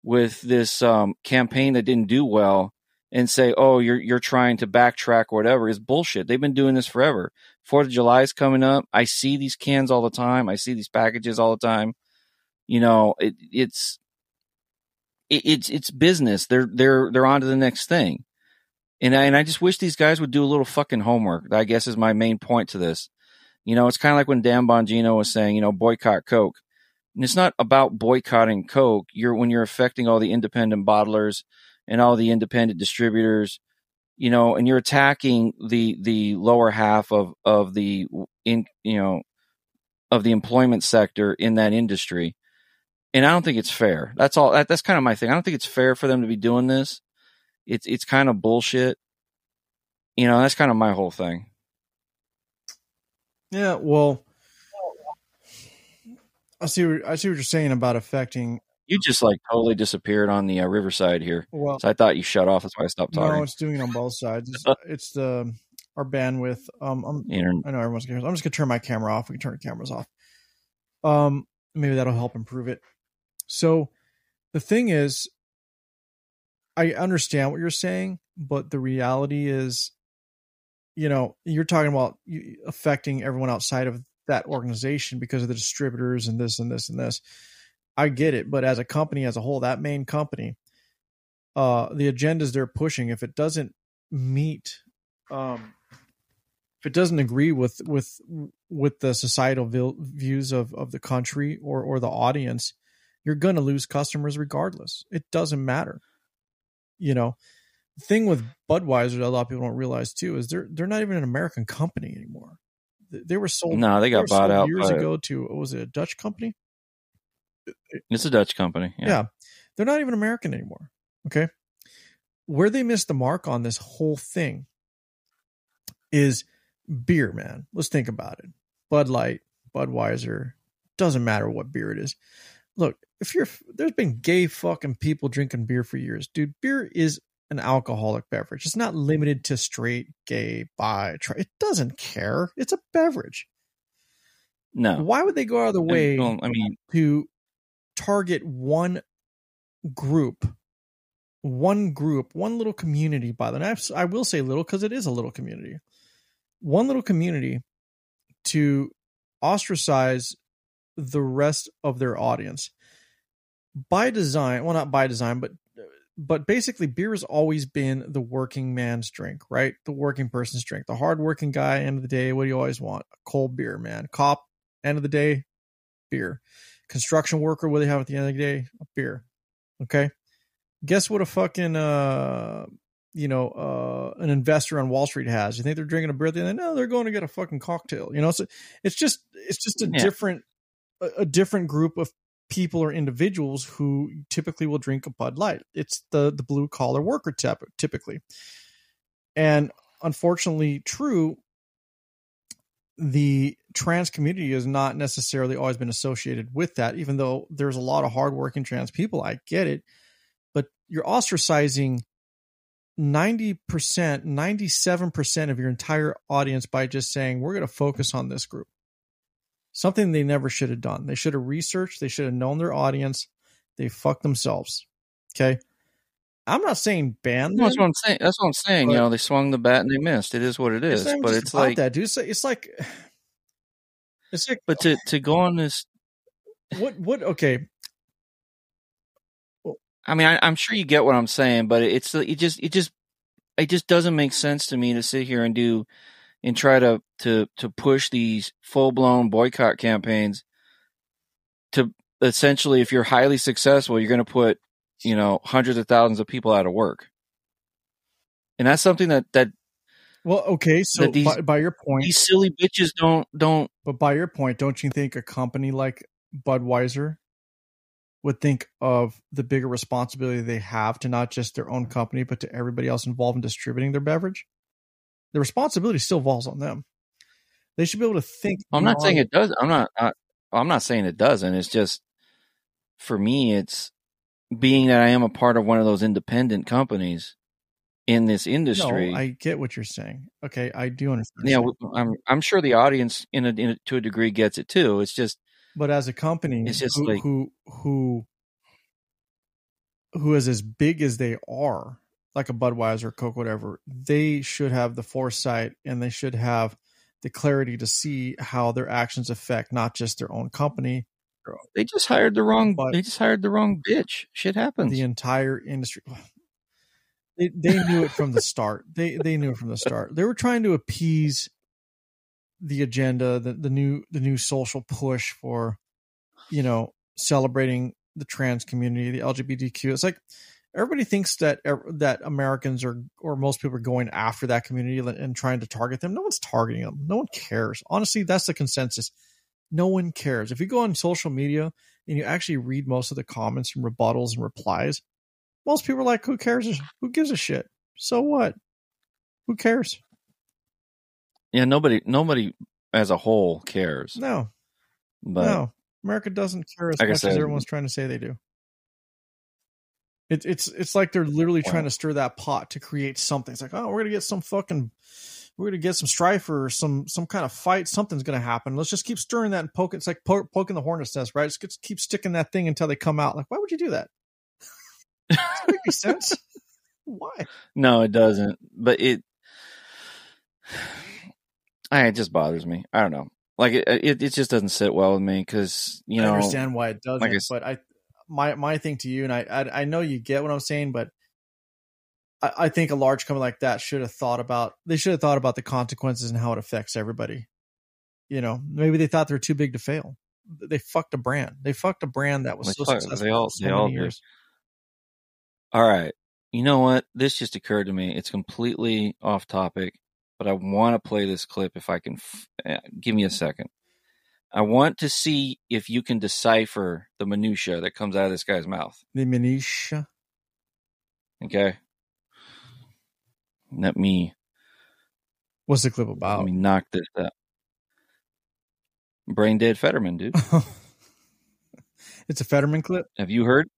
with this um, campaign that didn't do well and say, "Oh, you're you're trying to backtrack or whatever," is bullshit. They've been doing this forever. Fourth of July is coming up. I see these cans all the time. I see these packages all the time. You know, it, it's it, it's it's business. They're they're they're on to the next thing. And I, and I just wish these guys would do a little fucking homework. I guess is my main point to this. You know, it's kind of like when Dan Bongino was saying, you know, boycott Coke. And it's not about boycotting Coke. You're when you're affecting all the independent bottlers and all the independent distributors, you know, and you're attacking the the lower half of of the in you know of the employment sector in that industry. And I don't think it's fair. That's all. That, that's kind of my thing. I don't think it's fair for them to be doing this. It's it's kind of bullshit. You know, that's kind of my whole thing. Yeah, well, I see. What, I see what you're saying about affecting. You just like totally disappeared on the uh, Riverside here. Well, So I thought you shut off. That's why I stopped talking. no, it's doing it on both sides. It's, *laughs* it's the our bandwidth. Um, I'm, Inter- I know everyone's gonna. I'm just gonna turn my camera off. We can turn the cameras off. Um, maybe that'll help improve it. So, the thing is, I understand what you're saying, but the reality is, you know, you're talking about affecting everyone outside of that organization because of the distributors and this and this and this. I get it, but as a company as a whole, that main company, uh, the agendas they're pushing, if it doesn't meet, um, if it doesn't agree with with with the societal vil- views of of the country or or the audience, you're to lose customers regardless. It doesn't matter. You know, the thing with Budweiser that a lot of people don't realize too is they're they're not even an American company anymore. They, they were sold. no, they they got were bought out. years ago to what was it a Dutch company? It's a Dutch company. Yeah. Yeah. They're not even American anymore. Okay. Where they missed the mark on this whole thing is beer, man. Let's think about it. Bud Light, Budweiser, doesn't matter what beer it is. Look, if you're there's been gay fucking people drinking beer for years. Dude, beer is an alcoholic beverage. It's not limited to straight, gay, bi, tri- it doesn't care. It's a beverage. No. Why would they go out of the way? Well, I mean, to target one group, one group, one little community. By the way, I will say little because it is a little community. One little community to ostracize the rest of their audience by design. Well, not by design, but but basically, beer has always been the working man's drink, right? The working person's drink. The hardworking guy. End of the day, what do you always want? A cold beer, man. Cop. End of the day, beer construction worker, what do they have at the end of the day? A beer. Okay. Guess what a fucking uh you know uh an investor on Wall Street has? You think they're drinking a beer? They no, they're going to get a fucking cocktail. You know, so it's just it's just a Yeah. different a different group of people or individuals who typically will drink a Bud Light. It's the the blue collar worker typ- typically, and unfortunately, true. The trans community has not necessarily always been associated with that, even though there's a lot of hardworking trans people. I get it, but you're ostracizing 90%, 97% of your entire audience by just saying, we're going to focus on this group. Something they never should have done. They should have researched, they should have known their audience. They fucked themselves. Okay. I'm not saying ban them. that's what I'm saying. That's what I'm saying. You know, they swung the bat and they missed. It is what it is. even But it's like, that, dude. It's like, it's like, *sighs* it's like but to to go on this. what, what, okay. I mean, I, I'm sure you get what I'm saying, but it's it just it just it just doesn't make sense to me to sit here and do and try to to to push these full blown boycott campaigns. To essentially, if you're highly successful, you're going to put you know hundreds of thousands of people out of work, and that's something that that Well, okay. So these- by, by your point, these silly bitches don't don't But by your point, don't you think a company like Budweiser would think of the bigger responsibility they have to not just their own company, but to everybody else involved in distributing their beverage? The responsibility still falls on them. They should be able to think. I'm not saying it does. I'm not. I, I'm not saying it doesn't. It's just for me. It's being that I am a part of one of those independent companies in this industry. No, I get what you're saying. Okay, I do understand. yeah, I'm. I'm sure the audience, in a, in a, to a degree, gets it too. It's just but as a company It's just who, like- who who who is as big as they are, like a Budweiser, or Coke, whatever, they should have the foresight and they should have the clarity to see how their actions affect not just their own company, they just hired the wrong. But- they just hired the wrong bitch. Shit happens. the entire industry. *sighs* They, they knew it from the start. They they knew it from the start. They were trying to appease the agenda, the, the new the new social push for, you know, celebrating the trans community, the LGBTQ. It's like everybody thinks that er, that Americans are or most people are going after that community and trying to target them. No one's targeting them. No one cares. Honestly, that's the consensus. No one cares. If you go on social media and you actually read most of the comments and rebuttals and replies, most people are like, "Who cares? Who gives a shit? So what? Who cares?" yeah, nobody. Nobody as a whole cares. No, But no. America doesn't care as Like much as everyone's trying to say they do. It, it's it's like they're literally Wow. trying to stir that pot to create something. It's like, oh, we're gonna get some fucking, we're gonna get some strife or some some kind of fight. Something's gonna happen. Let's just keep stirring that and poking. It's like po- poking the hornet's nest, right? Just keep sticking that thing until they come out. Like, why would you do that? *laughs* Does that make any sense? Why? No, it doesn't. But it, I, it just bothers me. I don't know. Like it, it, it just doesn't sit well with me because you know. I understand why it doesn't, like I but I my my thing to you, and I, I I know you get what I'm saying, but I, I think a large company like that should have thought about they should have thought about the consequences and how it affects everybody. You know, maybe they thought they were too big to fail. They fucked a brand. They fucked a brand that was They so fuck- successful they all- so they all years. All right. You know what? This just occurred to me. It's completely off topic, but I want to play this clip if I can. F- uh, give me a second. I want to see if you can decipher the minutia that comes out of this guy's mouth. The minutia. Okay. Let me What's the clip about? let me knock this out. Brain dead Fetterman, dude. *laughs* it's a Fetterman clip. Have you heard?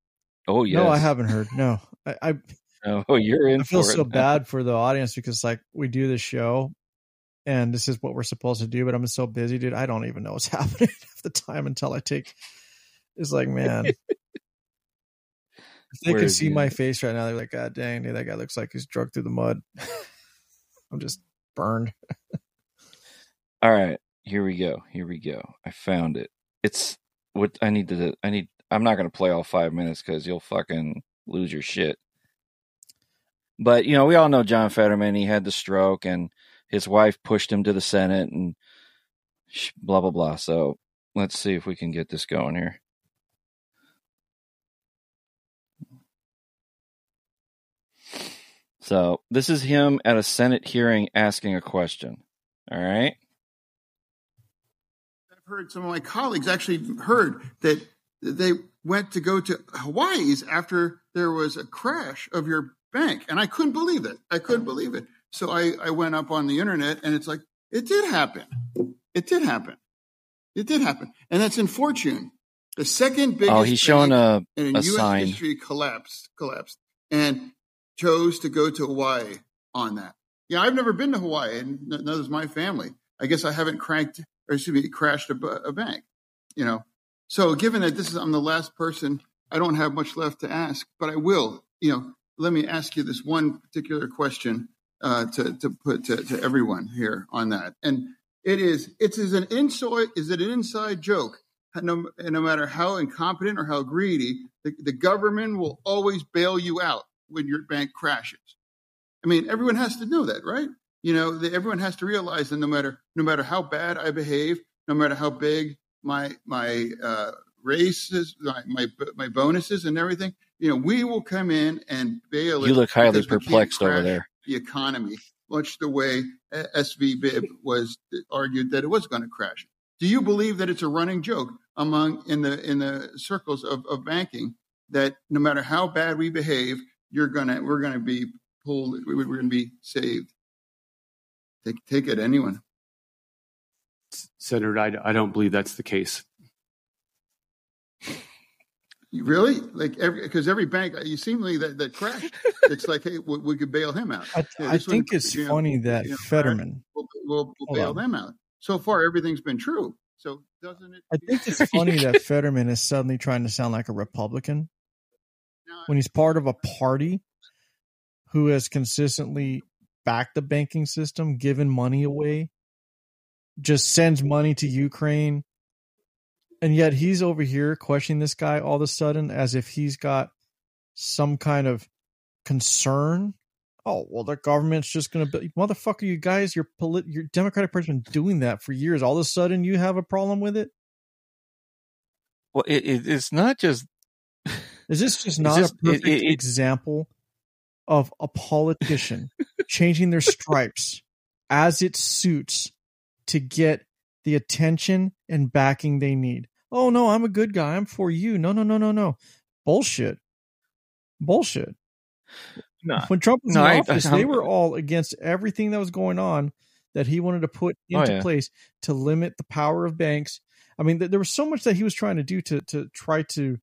Oh yeah. No, I haven't heard. No, *laughs* I, I Oh, you're in I feel so bad for the audience because like we do this show and this is what we're supposed to do, but I'm so busy, dude. I don't even know what's *laughs* happening half the time until I take it's like, man. if *laughs* they Where could see he my face right now, they're like, God dang, dude, that guy looks like he's drugged through the mud. *laughs* I'm just burned. All right, here we go. Here we go. I found it. It's what I need to. I need. I'm not going to play all five minutes because you'll fucking lose your shit. But you know, we all know John Fetterman. He had the stroke, and his wife pushed him to the Senate, and blah blah blah. So let's see if we can get this going here. So this is him at a Senate hearing asking a question. All right. I've heard some of my colleagues actually heard that they went to go to Hawaii's after there was a crash of your bank. And I couldn't believe it. I couldn't believe it. So I, I went up on the internet and it's like, it did happen. It did happen. It did happen. And that's in Fortune. The second oh, biggest Oh, he's showing a in a U.S. sign. history collapsed, collapsed, and chose to go to Hawaii on that. Yeah, I've never been to Hawaii, and n- neither is my family. I guess I haven't cranked or excuse me, crashed a, a bank. You know, so given that this is I'm the last person, I don't have much left to ask, but I will. You know, let me ask you this one particular question uh, to to put to, to everyone here on that, and it is it is an inside is it an inside joke? No, no matter how incompetent or how greedy, the, the government will always bail you out when your bank crashes. I mean, everyone has to know that, right? You know, that everyone has to realize that no matter no matter how bad I behave, no matter how big my my uh, race is, my, my my bonuses and everything, you know, we will come in and bail. You look highly because we can't perplexed over there. The economy, much the way SVB was argued that it was going to crash. Do you believe that it's a running joke among in the in the circles of, of banking that no matter how bad we behave, you're gonna we're gonna be pulled, we're gonna be saved? Take take it, anyone. Senator, I, I don't believe that's the case. You Really? Like every because every bank uh, you seem like that that crashed. it's like hey, we, we could bail him out. I, Yeah, I one, think it's you know, funny that you know, Fetterman. We'll, we'll, we'll bail on. them out. So far, everything's been true. So doesn't it? I think it's *laughs* funny that Fetterman is suddenly trying to sound like a Republican Now, when he's part of a party who has consistently backed the banking system, given money away, just sends money to Ukraine. And yet he's over here questioning this guy all of a sudden as if he's got some kind of concern. Oh, well, the government's just going to be, motherfucker, you guys, your polit- your Democratic Party's been doing that for years. All of a sudden you have a problem with it? Well, it, it, it's not just Is this just *laughs* not just- a perfect it- it- example of a politician *laughs* changing their stripes as it suits to get the attention and backing they need? Oh no, I'm a good guy. I'm for you. No, no, no, no, no. Bullshit. Bullshit. No. When Trump was No, I- in office, I- they were all against everything that was going on that he wanted to put Oh, into yeah. place to limit the power of banks I mean, th- there was so much that he was trying to do to to try to,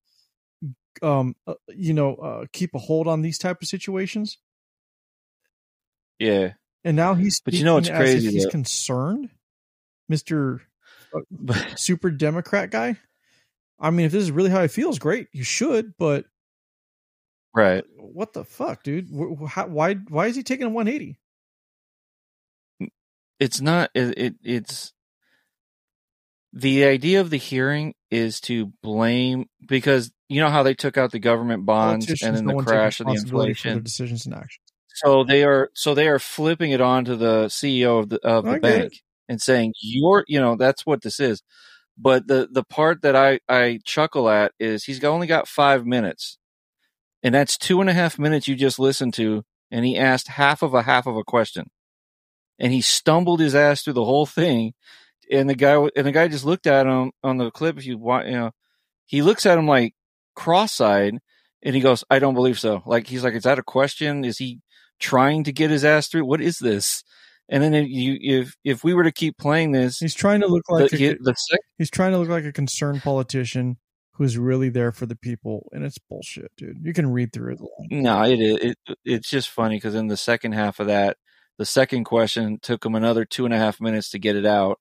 um, uh, you know, uh, keep a hold on these type of situations. Yeah, And now he's But you know what's speaking as if crazy, He's concerned, Mister Super Democrat guy. I mean, if this is really how he feels, great. You should, but right. what the fuck, dude? How, why why is he taking a 180? it's not it, it it's the idea of the hearing is to blame because you know how they took out the government bonds and then no the crash of the inflation decisions and actions. so they are so they are flipping it on to the ceo of the of the bank and saying you're you know that's what this is. But the the part that i i chuckle at is he's only got five minutes. And that's two and a half minutes you just listened to and he asked half of a half of a question. And he stumbled his ass through the whole thing. And the guy and the guy just looked at him on the clip if you want you know he looks at him like cross-eyed and he goes i don't believe so. Like he's like is that a question? Is he trying to get his ass through? What is this and then if you if if we were to keep playing this He's trying to look like the, a, the he's trying to look like a concerned politician who's really there for the people, and it's bullshit, dude. You can read through it. no it is it, it's just funny because in the second half of that the second question took him another two and a half minutes to get it out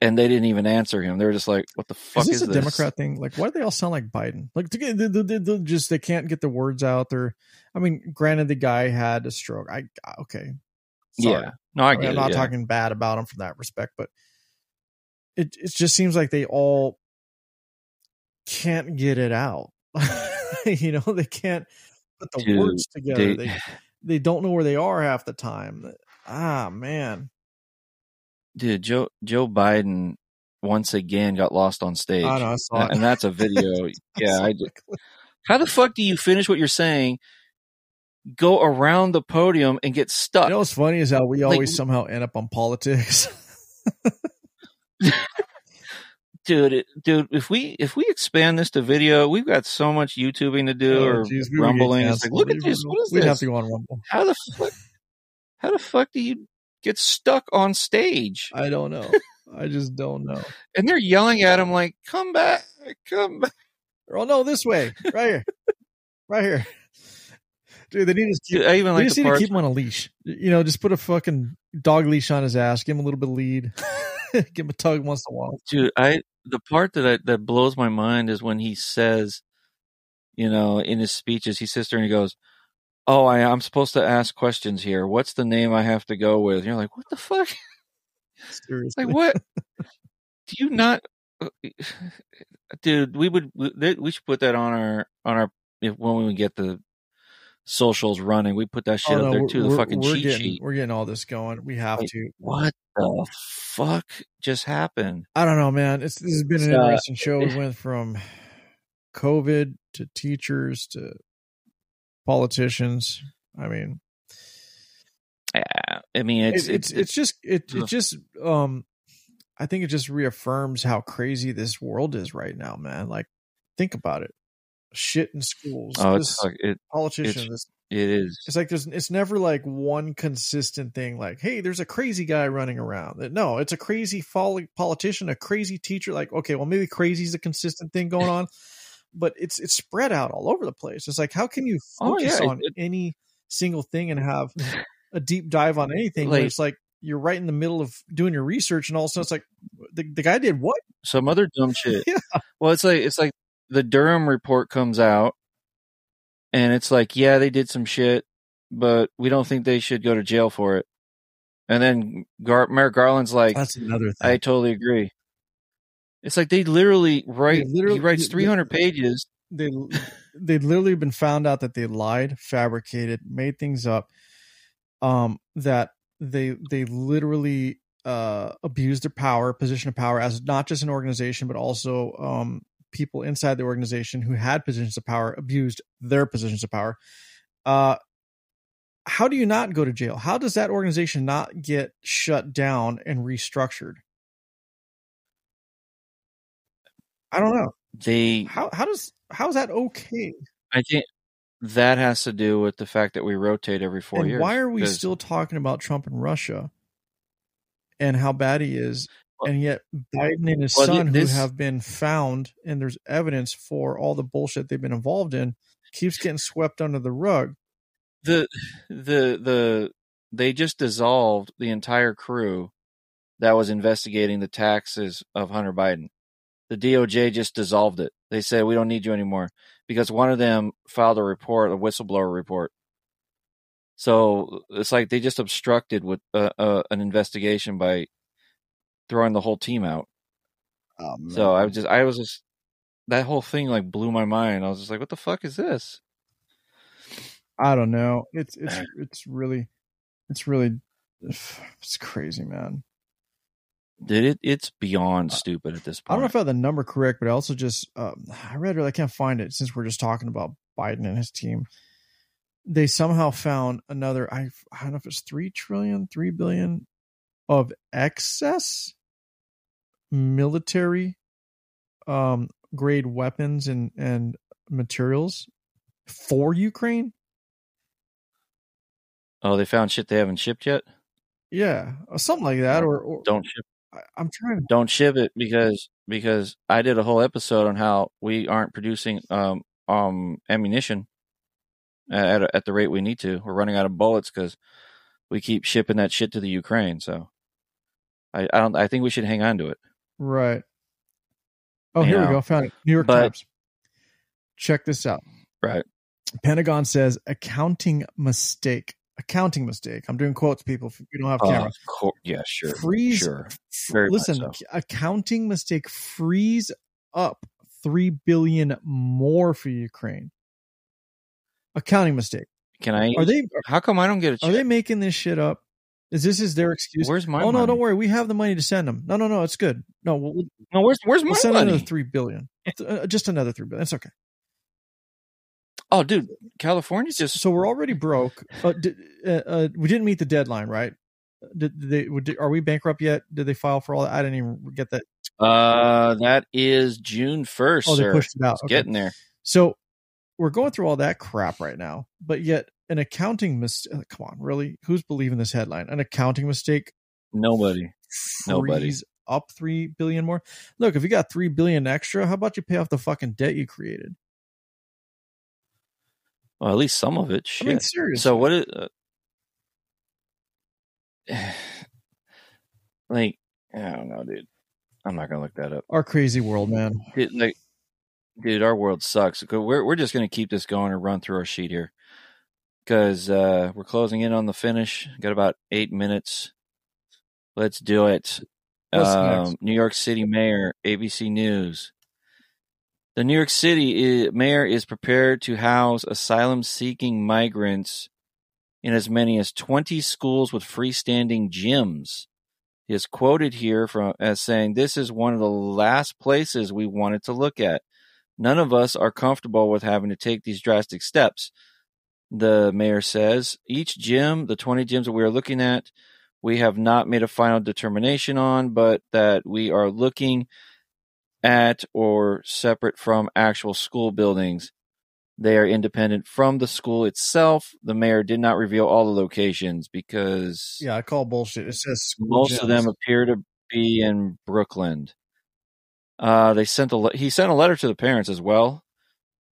and they didn't even answer him they were just like what the fuck is is, this a Democrat thing? Like, why do they all sound like Biden? Like, they, they- they just they can't get the words out. They're, I mean, granted, the guy had a stroke. I okay, Sorry. yeah no i get I'm it not yeah. talking bad about them from that respect, but it it just seems like they all can't get it out. *laughs* you know, they can't put the Dude, words together. they- They, *sighs* they don't know where they are half the time. Ah, man. dude joe joe biden once again got lost on stage I know. I saw it. and that's a video *laughs* yeah I, how the fuck do you finish what you're saying go around the podium and get stuck. You know what's funny is how we Like- always somehow end up on politics. *laughs* dude it, dude if we if we expand this to video we've got so much youtubing to do Oh, or geez, we rumbling. It's like look at this. what is We'd have to go on Rumble. how the fuck how the fuck do you get stuck on stage? I don't know. I just don't know. *laughs* and they're yelling at him like come back come back. Oh no, this way, right here, right here, dude. They need to keep. Dude, i even like just need to keep him on a leash. You know, just put a fucking dog leash on his ass. Give him a little bit of lead. *laughs* *laughs* give him a tug once in a while. dude i the part that I, that blows my mind is when he says you know in his speeches he sits there and he goes oh I, i'm supposed to ask questions here what's the name i have to go with and you're like what the fuck *laughs* Seriously, like what do you not uh, *sighs* dude we would we, we should put that on our on our if, when we get the socials running we put that shit Oh, up there too the fucking cheat getting, sheet We're getting all this going. We have to. what the fuck just happened I don't know, man. It's this has been an uh, interesting show. We went from COVID to teachers to politicians. I mean, yeah i mean it's it's it's it's just it it just um I think it just reaffirms how crazy this world is right now, man. Like think about it. Shit in schools. oh it's it politician, this it is it's like there's it's never like one consistent thing like hey there's a crazy guy running around no it's a crazy folly politician a crazy teacher like okay well maybe crazy is a consistent thing going on but it's it's spread out all over the place it's like how can you Oh, focus yeah, on it- any single thing and have *laughs* a deep dive on anything Like- it's like you're right in the middle of doing your research and all of a sudden it's like the, the guy did what some other dumb shit. *laughs* Yeah. Well, it's like it's like the Durham report comes out, and it's like, yeah, they did some shit, but we don't think they should go to jail for it. And then Gar- Merrick Garland's like, that's another thing I totally agree. It's like they literally write. literally- he writes they- three hundred pages. they they'd literally been found out that they lied, fabricated, made things up. Um, that they they literally uh abused their power, position of power as not just an organization, but also um people inside the organization who had positions of power abused their positions of power. Uh how do you not go to jail? How does that organization not get shut down and restructured? I don't know. They, How how does how is that okay? I think that has to do with the fact that we rotate every four and years. why are we still talking about Trump and Russia and how bad he is? And yet Biden and his Well, son, this- who have been found, and there's evidence for all the bullshit they've been involved in, keeps getting swept under the rug. the the the they just dissolved the entire crew that was investigating the taxes of Hunter Biden. The DOJ just dissolved it. They said we don't need you anymore because one of them filed a report, a whistleblower report. So it's like they just obstructed with uh, uh, an investigation by throwing the whole team out. Oh, So I was just, I was just, that whole thing like blew my mind. I was just like, what the fuck is this? I don't know. It's *clears throat* it's it's really, it's really, it's crazy, man. Did it? It's beyond stupid at this point. I don't know if I have the number correct, but I also just um, I read it. I can't find it since we're just talking about Biden and his team. They somehow found another. I I don't know if it's three trillion, three billion of excess military um grade weapons and and materials for Ukraine. oh, they found shit they haven't shipped yet. Yeah, or something like that. Or, or Don't ship. I, I'm trying to. Don't ship it because because I did a whole episode on how we aren't producing um um ammunition at at the rate we need to. We're running out of bullets because we keep shipping that shit to the Ukraine. So I I don't. I think we should hang on to it. Right. Oh, You here we go. Found it. New York but- Times. Check this out. Right. Pentagon says accounting mistake. Accounting mistake. I'm doing quotes, people. If you don't have Oh, cameras. cool. Yeah. Sure. Freeze. Sure. Very listen, so. accounting mistake frees up three billion more for Ukraine. Accounting mistake. Can I? Are they How come I don't get a check? are they making this shit up? Is this is their excuse? Where's my oh no, money? don't worry. We have the money to send them. No, no, no. It's good. No, we'll, No, where's where's my we'll send money? another three billion. Uh, just another three billion. It's okay. Oh, dude, California's just So we're already broke. Uh, did, uh, uh, we didn't meet the deadline, right? Did, did they? Are we bankrupt yet? Did they file for all that? I didn't even get that. uh that is June first. Oh, they sir. pushed it out. It's Okay. getting there. So we're going through all that crap right now, but yet an accounting mistake. Come on, really? Who's believing this headline? An accounting mistake Nobody. Nobody. up three billion more. Look, if you got three billion extra, how about you pay off the fucking debt you created? Well, at least some of it. Shit. I mean, seriously. so what? Is, uh, *sighs* like, I don't know, dude. I'm not gonna look that up. Our crazy world, man. Dude, like, dude, our world sucks. We're we're just gonna keep this going and run through our sheet here because uh, we're closing in on the finish. Got about eight minutes. Let's do it. Um. New York City Mayor, ABC News. The New York City i- mayor is prepared to house asylum seeking migrants in as many as 20 schools with freestanding gyms. He is quoted here from as saying, This is one of the last places we wanted to look at. None of us are comfortable with having to take these drastic steps. The mayor says, Each gym, the 20 gyms that we are looking at, we have not made a final determination on, but that we are looking at or separate from actual school buildings. They are independent from the school itself. The mayor did not reveal all the locations because Yeah, I call bullshit. It says school most of them appear to be in Brooklyn. Uh, they sent a le- he sent a letter to the parents as well,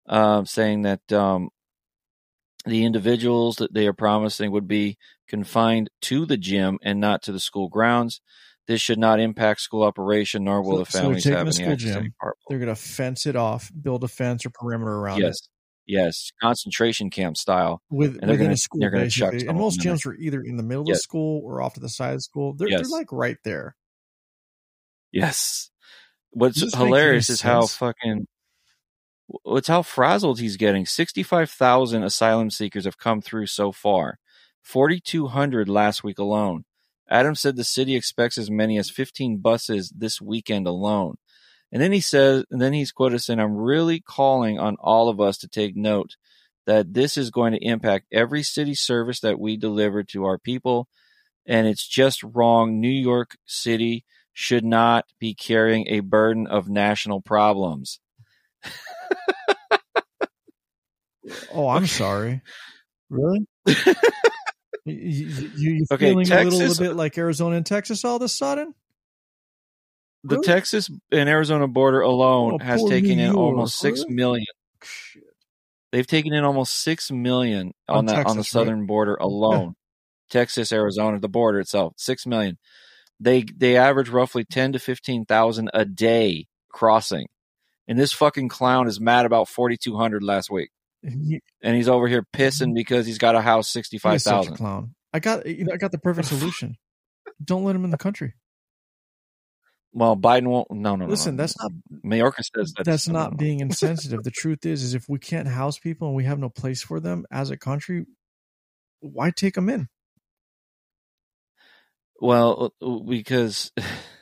um, saying that um, the individuals that they are promising would be confined to the gym and not to the school grounds. This should not impact school operation, nor will So- the so they're families taking have any school access gym. They're gonna fence it off, build a fence or perimeter around it. Yes, yes, concentration camp style. with And they're within gonna- a school they're gonna chuck And most gyms are either in the middle of Yes. the school or off to the side of the school. They're, Yes. they're like right there. Yes. What's Does this make any hilarious is how fucking what's how frazzled he's getting. Sixty-five thousand asylum seekers have come through so far. Forty-two hundred last week alone. Adams said the city expects as many as fifteen buses this weekend alone. And then he says, and then he's quoted saying, "I'm really calling on all of us to take note that this is going to impact every city service that we deliver to our people, and it's just wrong. New York City." should not be carrying a burden of national problems. Oh, I'm sorry. Really? you, you, Okay, feeling a little, Texas- bit like Arizona and Texas all of a sudden? the Really? Texas and Arizona border alone Oh, has taken in almost six really? million. Shit. They've taken in almost six million On on, that on the Texas, right? southern border alone. Texas, Arizona, the border itself, six million. They they average roughly ten to fifteen thousand a day crossing, and this fucking clown is mad about forty two hundred last week, and he's over here pissing because he's got a house sixty he five is such a clown. I got you know, I got the perfect solution. Don't let him in the country. Well, Biden won't. No, no, no. Listen, no. that's not Mayorkas says that's, that's no, no, not no. being *laughs* insensitive. the truth is, is if we can't house people and we have no place for them as a country, why take them in? Well, uh, because *laughs*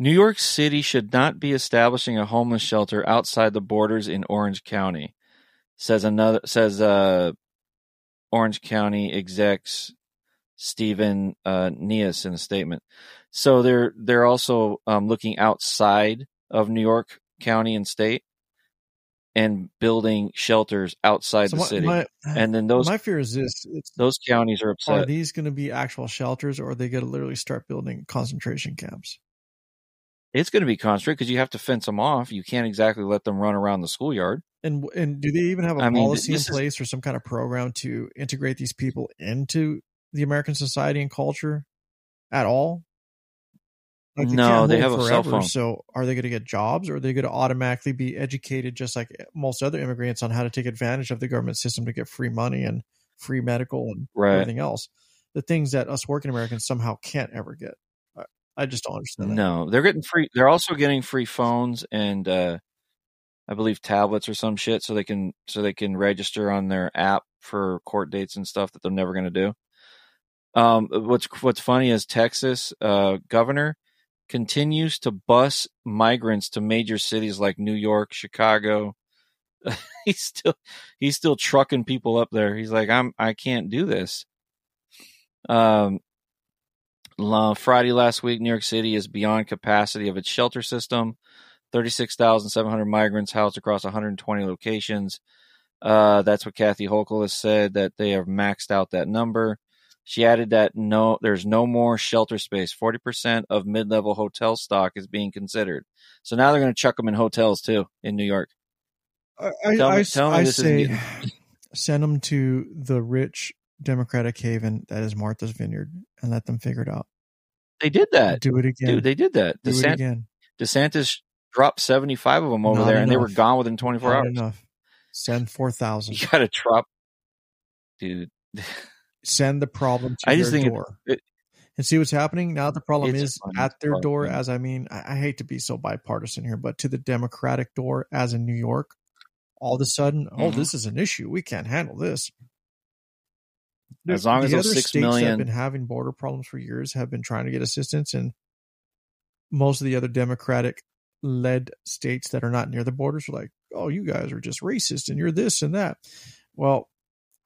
New York City should not be establishing a homeless shelter outside the borders in Orange County, says another says uh, Orange County execs Stephen uh, Neas in a statement. So they're they're also um, looking outside of New York County and state and building shelters outside So the my, city, my, and then those my fear is this: it's, those counties are upset. are these going to be actual shelters, or are they going to literally start building concentration camps? It's going to be concentrated because you have to fence them off. You can't exactly let them run around the schoolyard. And and do they even have a I mean, policy in this is- place or some kind of program to integrate these people into the American society and culture at all? Like No, they have a cell phone. So are they going to get jobs, or are they going to automatically be educated, just like most other immigrants, on how to take advantage of the government system to get free money and free medical and Right. everything else? The things that us working Americans somehow can't ever get. I, just don't understand. that. No, they're getting free. They're also getting free phones and uh, I believe tablets or some shit, so they can so they can register on their app for court dates and stuff that they're never going to do. Um, what's what's funny is Texas uh, governor continues to bus migrants to major cities like New York, Chicago. *laughs* he's still he's still trucking people up there. He's like, I'm I can't do this. Um, la- Friday last week, New York City is beyond capacity of its shelter system. 36,700 migrants housed across 120 locations. Uh, that's what Kathy Hochul has said that they have maxed out that number. She added that no, there's no more shelter space. 40% of mid-level hotel stock is being considered. So now they're going to chuck them in hotels too in New York. I, I, Tell me- I- tell me I this isn't say getting- send them to the rich Democratic haven that is Martha's Vineyard and let them figure it out. They did that. Do it again. Dude, they did that. Do it again. DeSantis dropped 75 of them over Not there and they were gone within 24 Not hours. enough. Send four thousand. *laughs* You got to drop. Dude. Send the problem to I their just think door. it- and see what's happening now. The problem It's is at their It's door. As I mean, I, I hate to be so bipartisan here, but to the Democratic door, as in New York, all of a sudden, oh, Mhm. this is an issue. We can't handle this. As long as the those other six states that have been having border problems for years have been trying to get assistance, and most of the other Democratic led states that are not near the borders are like, "Oh, you guys are just racist, and you're this and that." Well,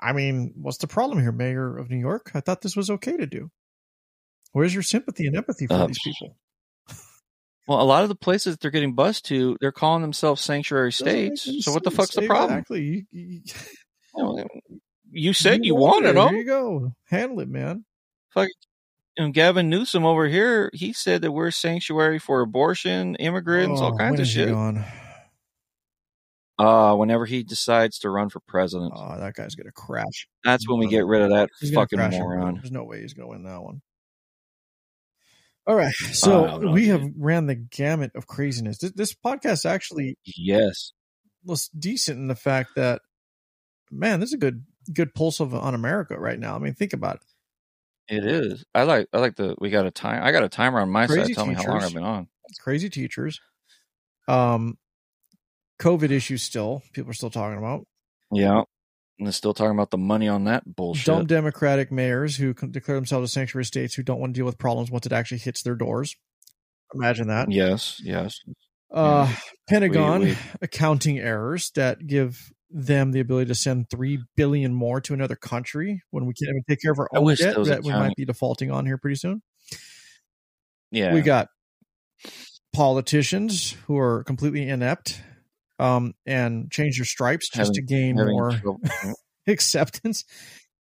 I mean, what's the problem here, Mayor of New York? I thought this was okay to do. Where's your sympathy and empathy for Uh, these people? *laughs* Well, a lot of the places that they're getting bused to, they're calling themselves sanctuary states. So what the fuck's the problem? Exactly. You, you, You, *laughs* know, you said you, want wanted it. Here them. you go. Handle it, man. And Gavin Newsom over here, he said that we're sanctuary for abortion, immigrants, all Oh, kinds when of shit. gone? Uh, whenever he decides to run for president, Oh, that guy's gonna crash. that's when we get rid of that He's fucking moron. There's no way he's gonna win that one. All right, so know, we have ran the gamut of craziness. This, this podcast actually Yes. was decent in the fact that, man, this is a good good pulse of on America right now. I mean, think about it. It is. I like. I like the. We got a time. I got a timer on my Crazy side. Tell me how long. I've been on. Crazy teachers, um, COVID issues. Still, people are still talking about Yeah. And they're still talking about the money on that bullshit. dumb Democratic mayors who declare themselves as sanctuary states who don't want to deal with problems once it actually hits their doors. Imagine that. Yes. Yes. Uh, Pentagon We- we- accounting errors that give them the ability to send three billion more to another country when we can't even take care of our I own debt those that we might be defaulting on here pretty soon. Yeah. We got politicians who are completely inept um, and change their stripes just to gain more *laughs* acceptance.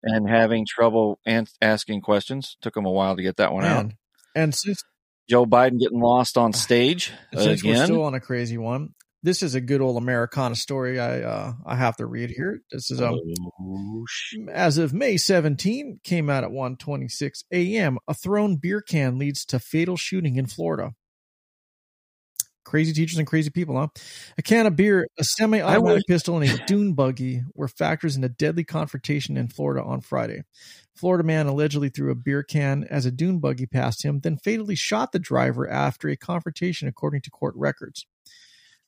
and having trouble an- asking questions. Took them a while to get that one out. And since Joe Biden getting lost on stage *sighs* Since we're again. still on a crazy one, this is a good old Americana story. I uh, I have to read here. This is um Oh, as of May 17, came out at 1:26 a.m. A thrown beer can leads to fatal shooting in Florida. Crazy teachers and crazy people, huh? A can of beer, a semi-automatic pistol, and a dune buggy were factors in a deadly confrontation in Florida on Friday. Florida man allegedly threw a beer can as a dune buggy passed him, then fatally shot the driver after a confrontation, according to court records.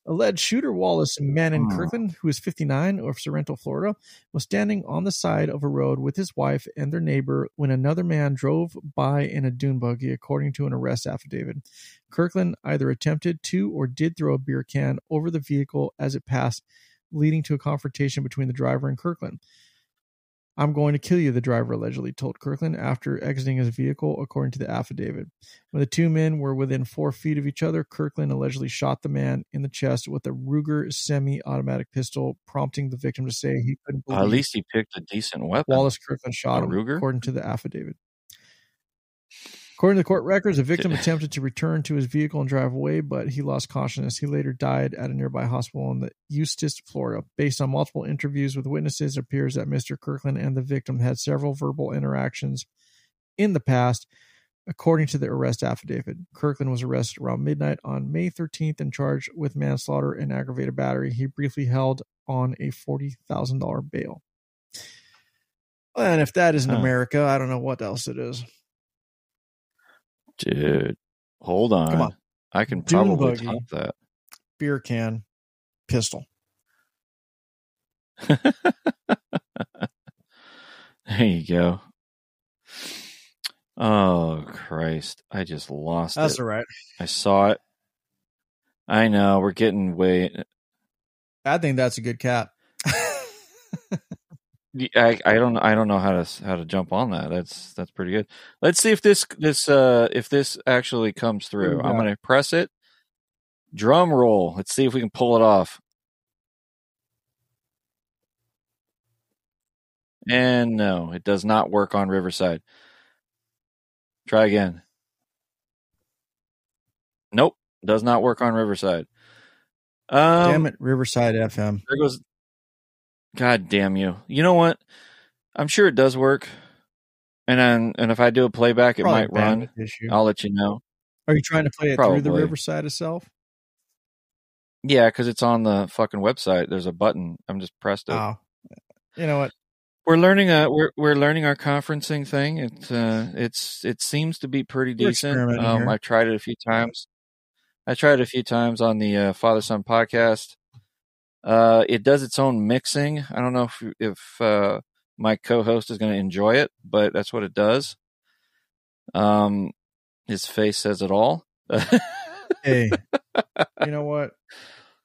Alleged shooter Wallace Mannon Hmm. Kirkland, who is 59 of Sorrento, Florida, was standing on the side of a road with his wife and their neighbor when another man drove by in a dune buggy, according to an arrest affidavit. Kirkland either attempted to or did throw a beer can over the vehicle as it passed, leading to a confrontation between the driver and Kirkland. I'm going to kill you, the driver allegedly told Kirkland after exiting his vehicle, according to the affidavit. When the two men were within four feet of each other, Kirkland allegedly shot the man in the chest with a Ruger semi automatic pistol, prompting the victim to say he couldn't believe At least he picked a decent weapon. Wallace Kirkland shot A him, Ruger? according to the affidavit. According to the court records, the victim attempted to return to his vehicle and drive away, but he lost consciousness. He later died at a nearby hospital in the Eustis, Florida. Based on multiple interviews with witnesses, it appears that Mr. Kirkland and the victim had several verbal interactions in the past. According to the arrest affidavit, Kirkland was arrested around midnight on May 13th and charged with manslaughter and aggravated battery. He briefly held on a $40,000 bail. And if that isn't Huh. America, I don't know what else it is. Dude, hold on. Come on. I can Dune probably buggy. top that. Beer can, pistol. *laughs* There you go. Oh Christ! I just lost That's it. all right. I saw it. I know we're getting way. I think that's a good cat. I, I don't I don't know how to how to jump on that. That's that's pretty good. Let's see if this this uh if this actually comes through. I'm gonna press it. Drum roll. Let's see if we can pull it off. And no, it does not work on Riverside. Try again. Nope, does not work on Riverside. Um, Damn it, Riverside FM. there goes. God damn you! You know what? I'm sure it does work, and then and if I do a playback, it Probably might run. Issue. I'll let you know. Are you trying to play it through the Riverside itself? Yeah, because it's on the fucking website. There's a button. I'm just pressed it. Oh, you know what? We're learning a we're we're learning our conferencing thing. It uh, it's it seems to be pretty We're decent. Um. I tried it a few times. I tried it a few times on the uh, Father Son podcast. Uh, it does its own mixing. I don't know if if uh, my co-host is going to enjoy it, but that's what it does. Um, his face says it all. Hey, *laughs* you know what?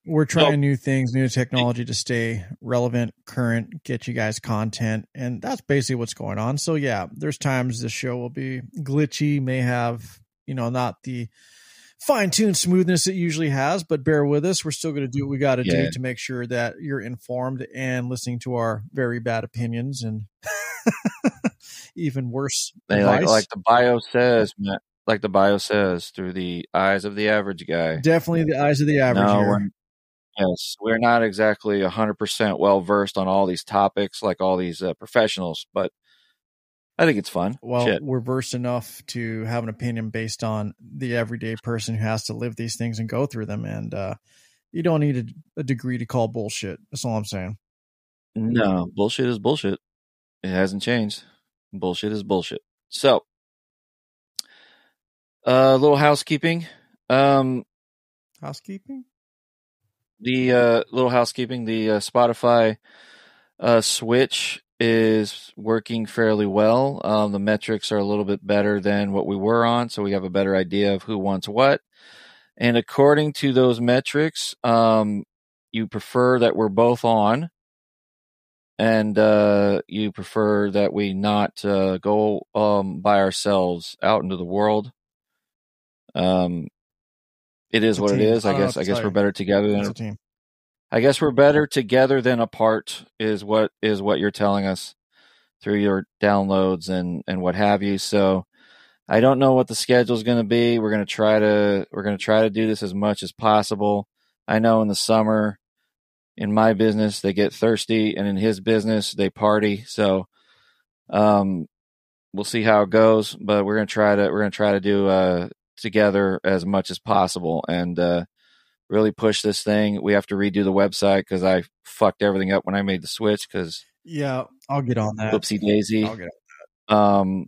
We're trying new things, new technology to stay relevant, current, get you guys content, and that's basically what's going on. So yeah, there's times the show will be glitchy, may have you know not the fine-tuned smoothness it usually has, but bear with us. We're still going to do what we got to Yeah. do to make sure that you're informed and listening to our very bad opinions and *laughs* even worse They like like the bio says, man, like the bio says, through the eyes of the average guy. Definitely the eyes of the average. No, we're, yes, we're not exactly hundred percent well versed on all these topics like all these uh, professionals, but I think it's fun. well, Shit. we're versed enough to have an opinion based on the everyday person who has to live these things and go through them. And uh, you don't need a, a degree to call bullshit. That's all I'm saying. No, bullshit is bullshit. It hasn't changed. Bullshit is bullshit. So, a uh, little housekeeping. Um, Housekeeping? the uh, little housekeeping. The uh, Spotify uh, switch is working fairly well. Um, the metrics are a little bit better than what we were on, so we have a better idea of who wants what. And according to those metrics, um, you prefer that we're both on, and uh, you prefer that we not uh, go um, by ourselves out into the world. Um, it is what it team. is. I I guess. I guess we're better together than a team. I guess we're better together than apart is what is what you're telling us through your downloads and and what have you. So I don't know what the schedule is going to be. We're going to try to we're going to try to do this as much as possible. I know in the summer in my business they get thirsty and in his business they party. So um we'll see how it goes, but we're going to try to we're going to try to do uh together as much as possible and uh really push this thing. We have to redo the website cuz I fucked everything up when I made the switch cuz Yeah, I'll get on that. whoopsie daisy. I'll get Um,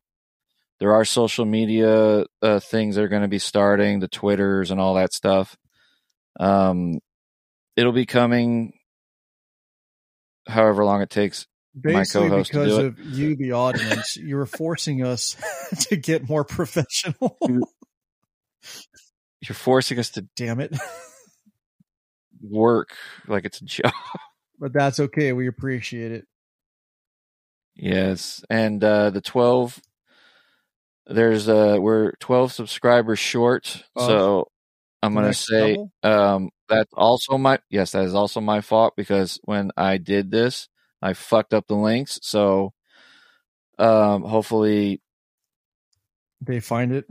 there are social media uh, things that are going to be starting, the Twitters and all that stuff. Um, it'll be coming however long it takes. Basically, because of you, the audience, you were forcing us *laughs* to get more professional. You're forcing us to Damn it! Work like it's a job. *laughs* But that's okay. We appreciate it. Yes, and uh, the twelve. There's uh we're twelve subscribers short, Of so I'm gonna say double? um that's also my yes that is also my fault because when I did this I fucked up the links. So um hopefully They find it.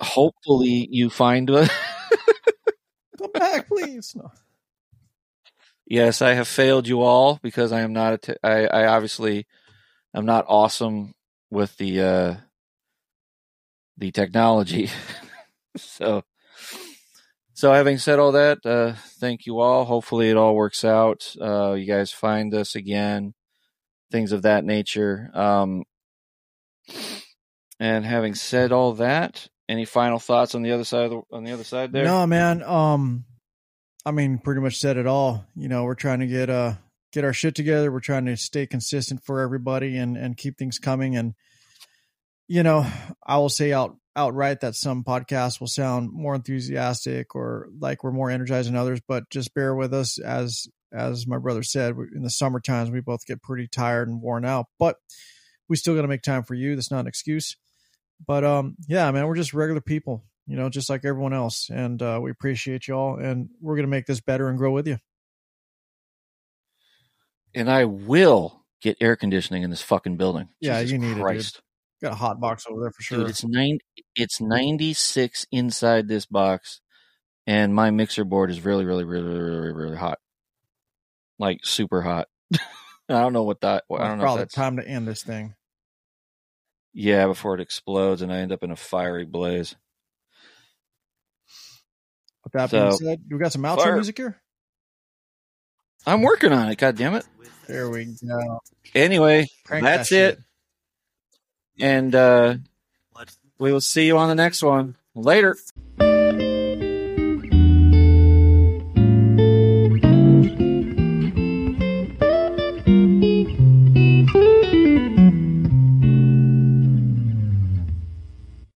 hopefully you find it. Come back, please. No. Yes, I have failed you all because I am not a te- I I obviously am not awesome with the uh the technology. *laughs* so so having said all that, uh thank you all. Hopefully it all works out. Uh you guys find us again, things of that nature. Um and having said all that, any final thoughts on the other side of the, on the other side there? No, man. Um, I mean, pretty much said it all. You know, we're trying to get uh get our shit together. We're trying to stay consistent for everybody and and keep things coming. And you know, I will say out outright that some podcasts will sound more enthusiastic or like we're more energized than others, but just bear with us as as my brother said in the summer times we both get pretty tired and worn out, but we still got to make time for you. That's not an excuse. But um, yeah, man, we're just regular people, you know, just like everyone else, and uh, we appreciate y'all, and we're gonna make this better and grow with you. And I will get air conditioning in this fucking building. Yeah, Jesus you need it, dude. Christ. Got a hot box over there for sure. Dude, it's nine. It's ninety six inside this box, and my mixer board is really, really, really, really, really, really hot, like super hot. *laughs* I don't know what that. I don't know. Probably time to end this thing. yeah, before it explodes and I end up in a fiery blaze. With that being So- said, we got some outro Fire. music here. I'm working on it. God damn it. There we go. Anyway, Crank that's that it. And uh, we will see you on the next one. Later. Let's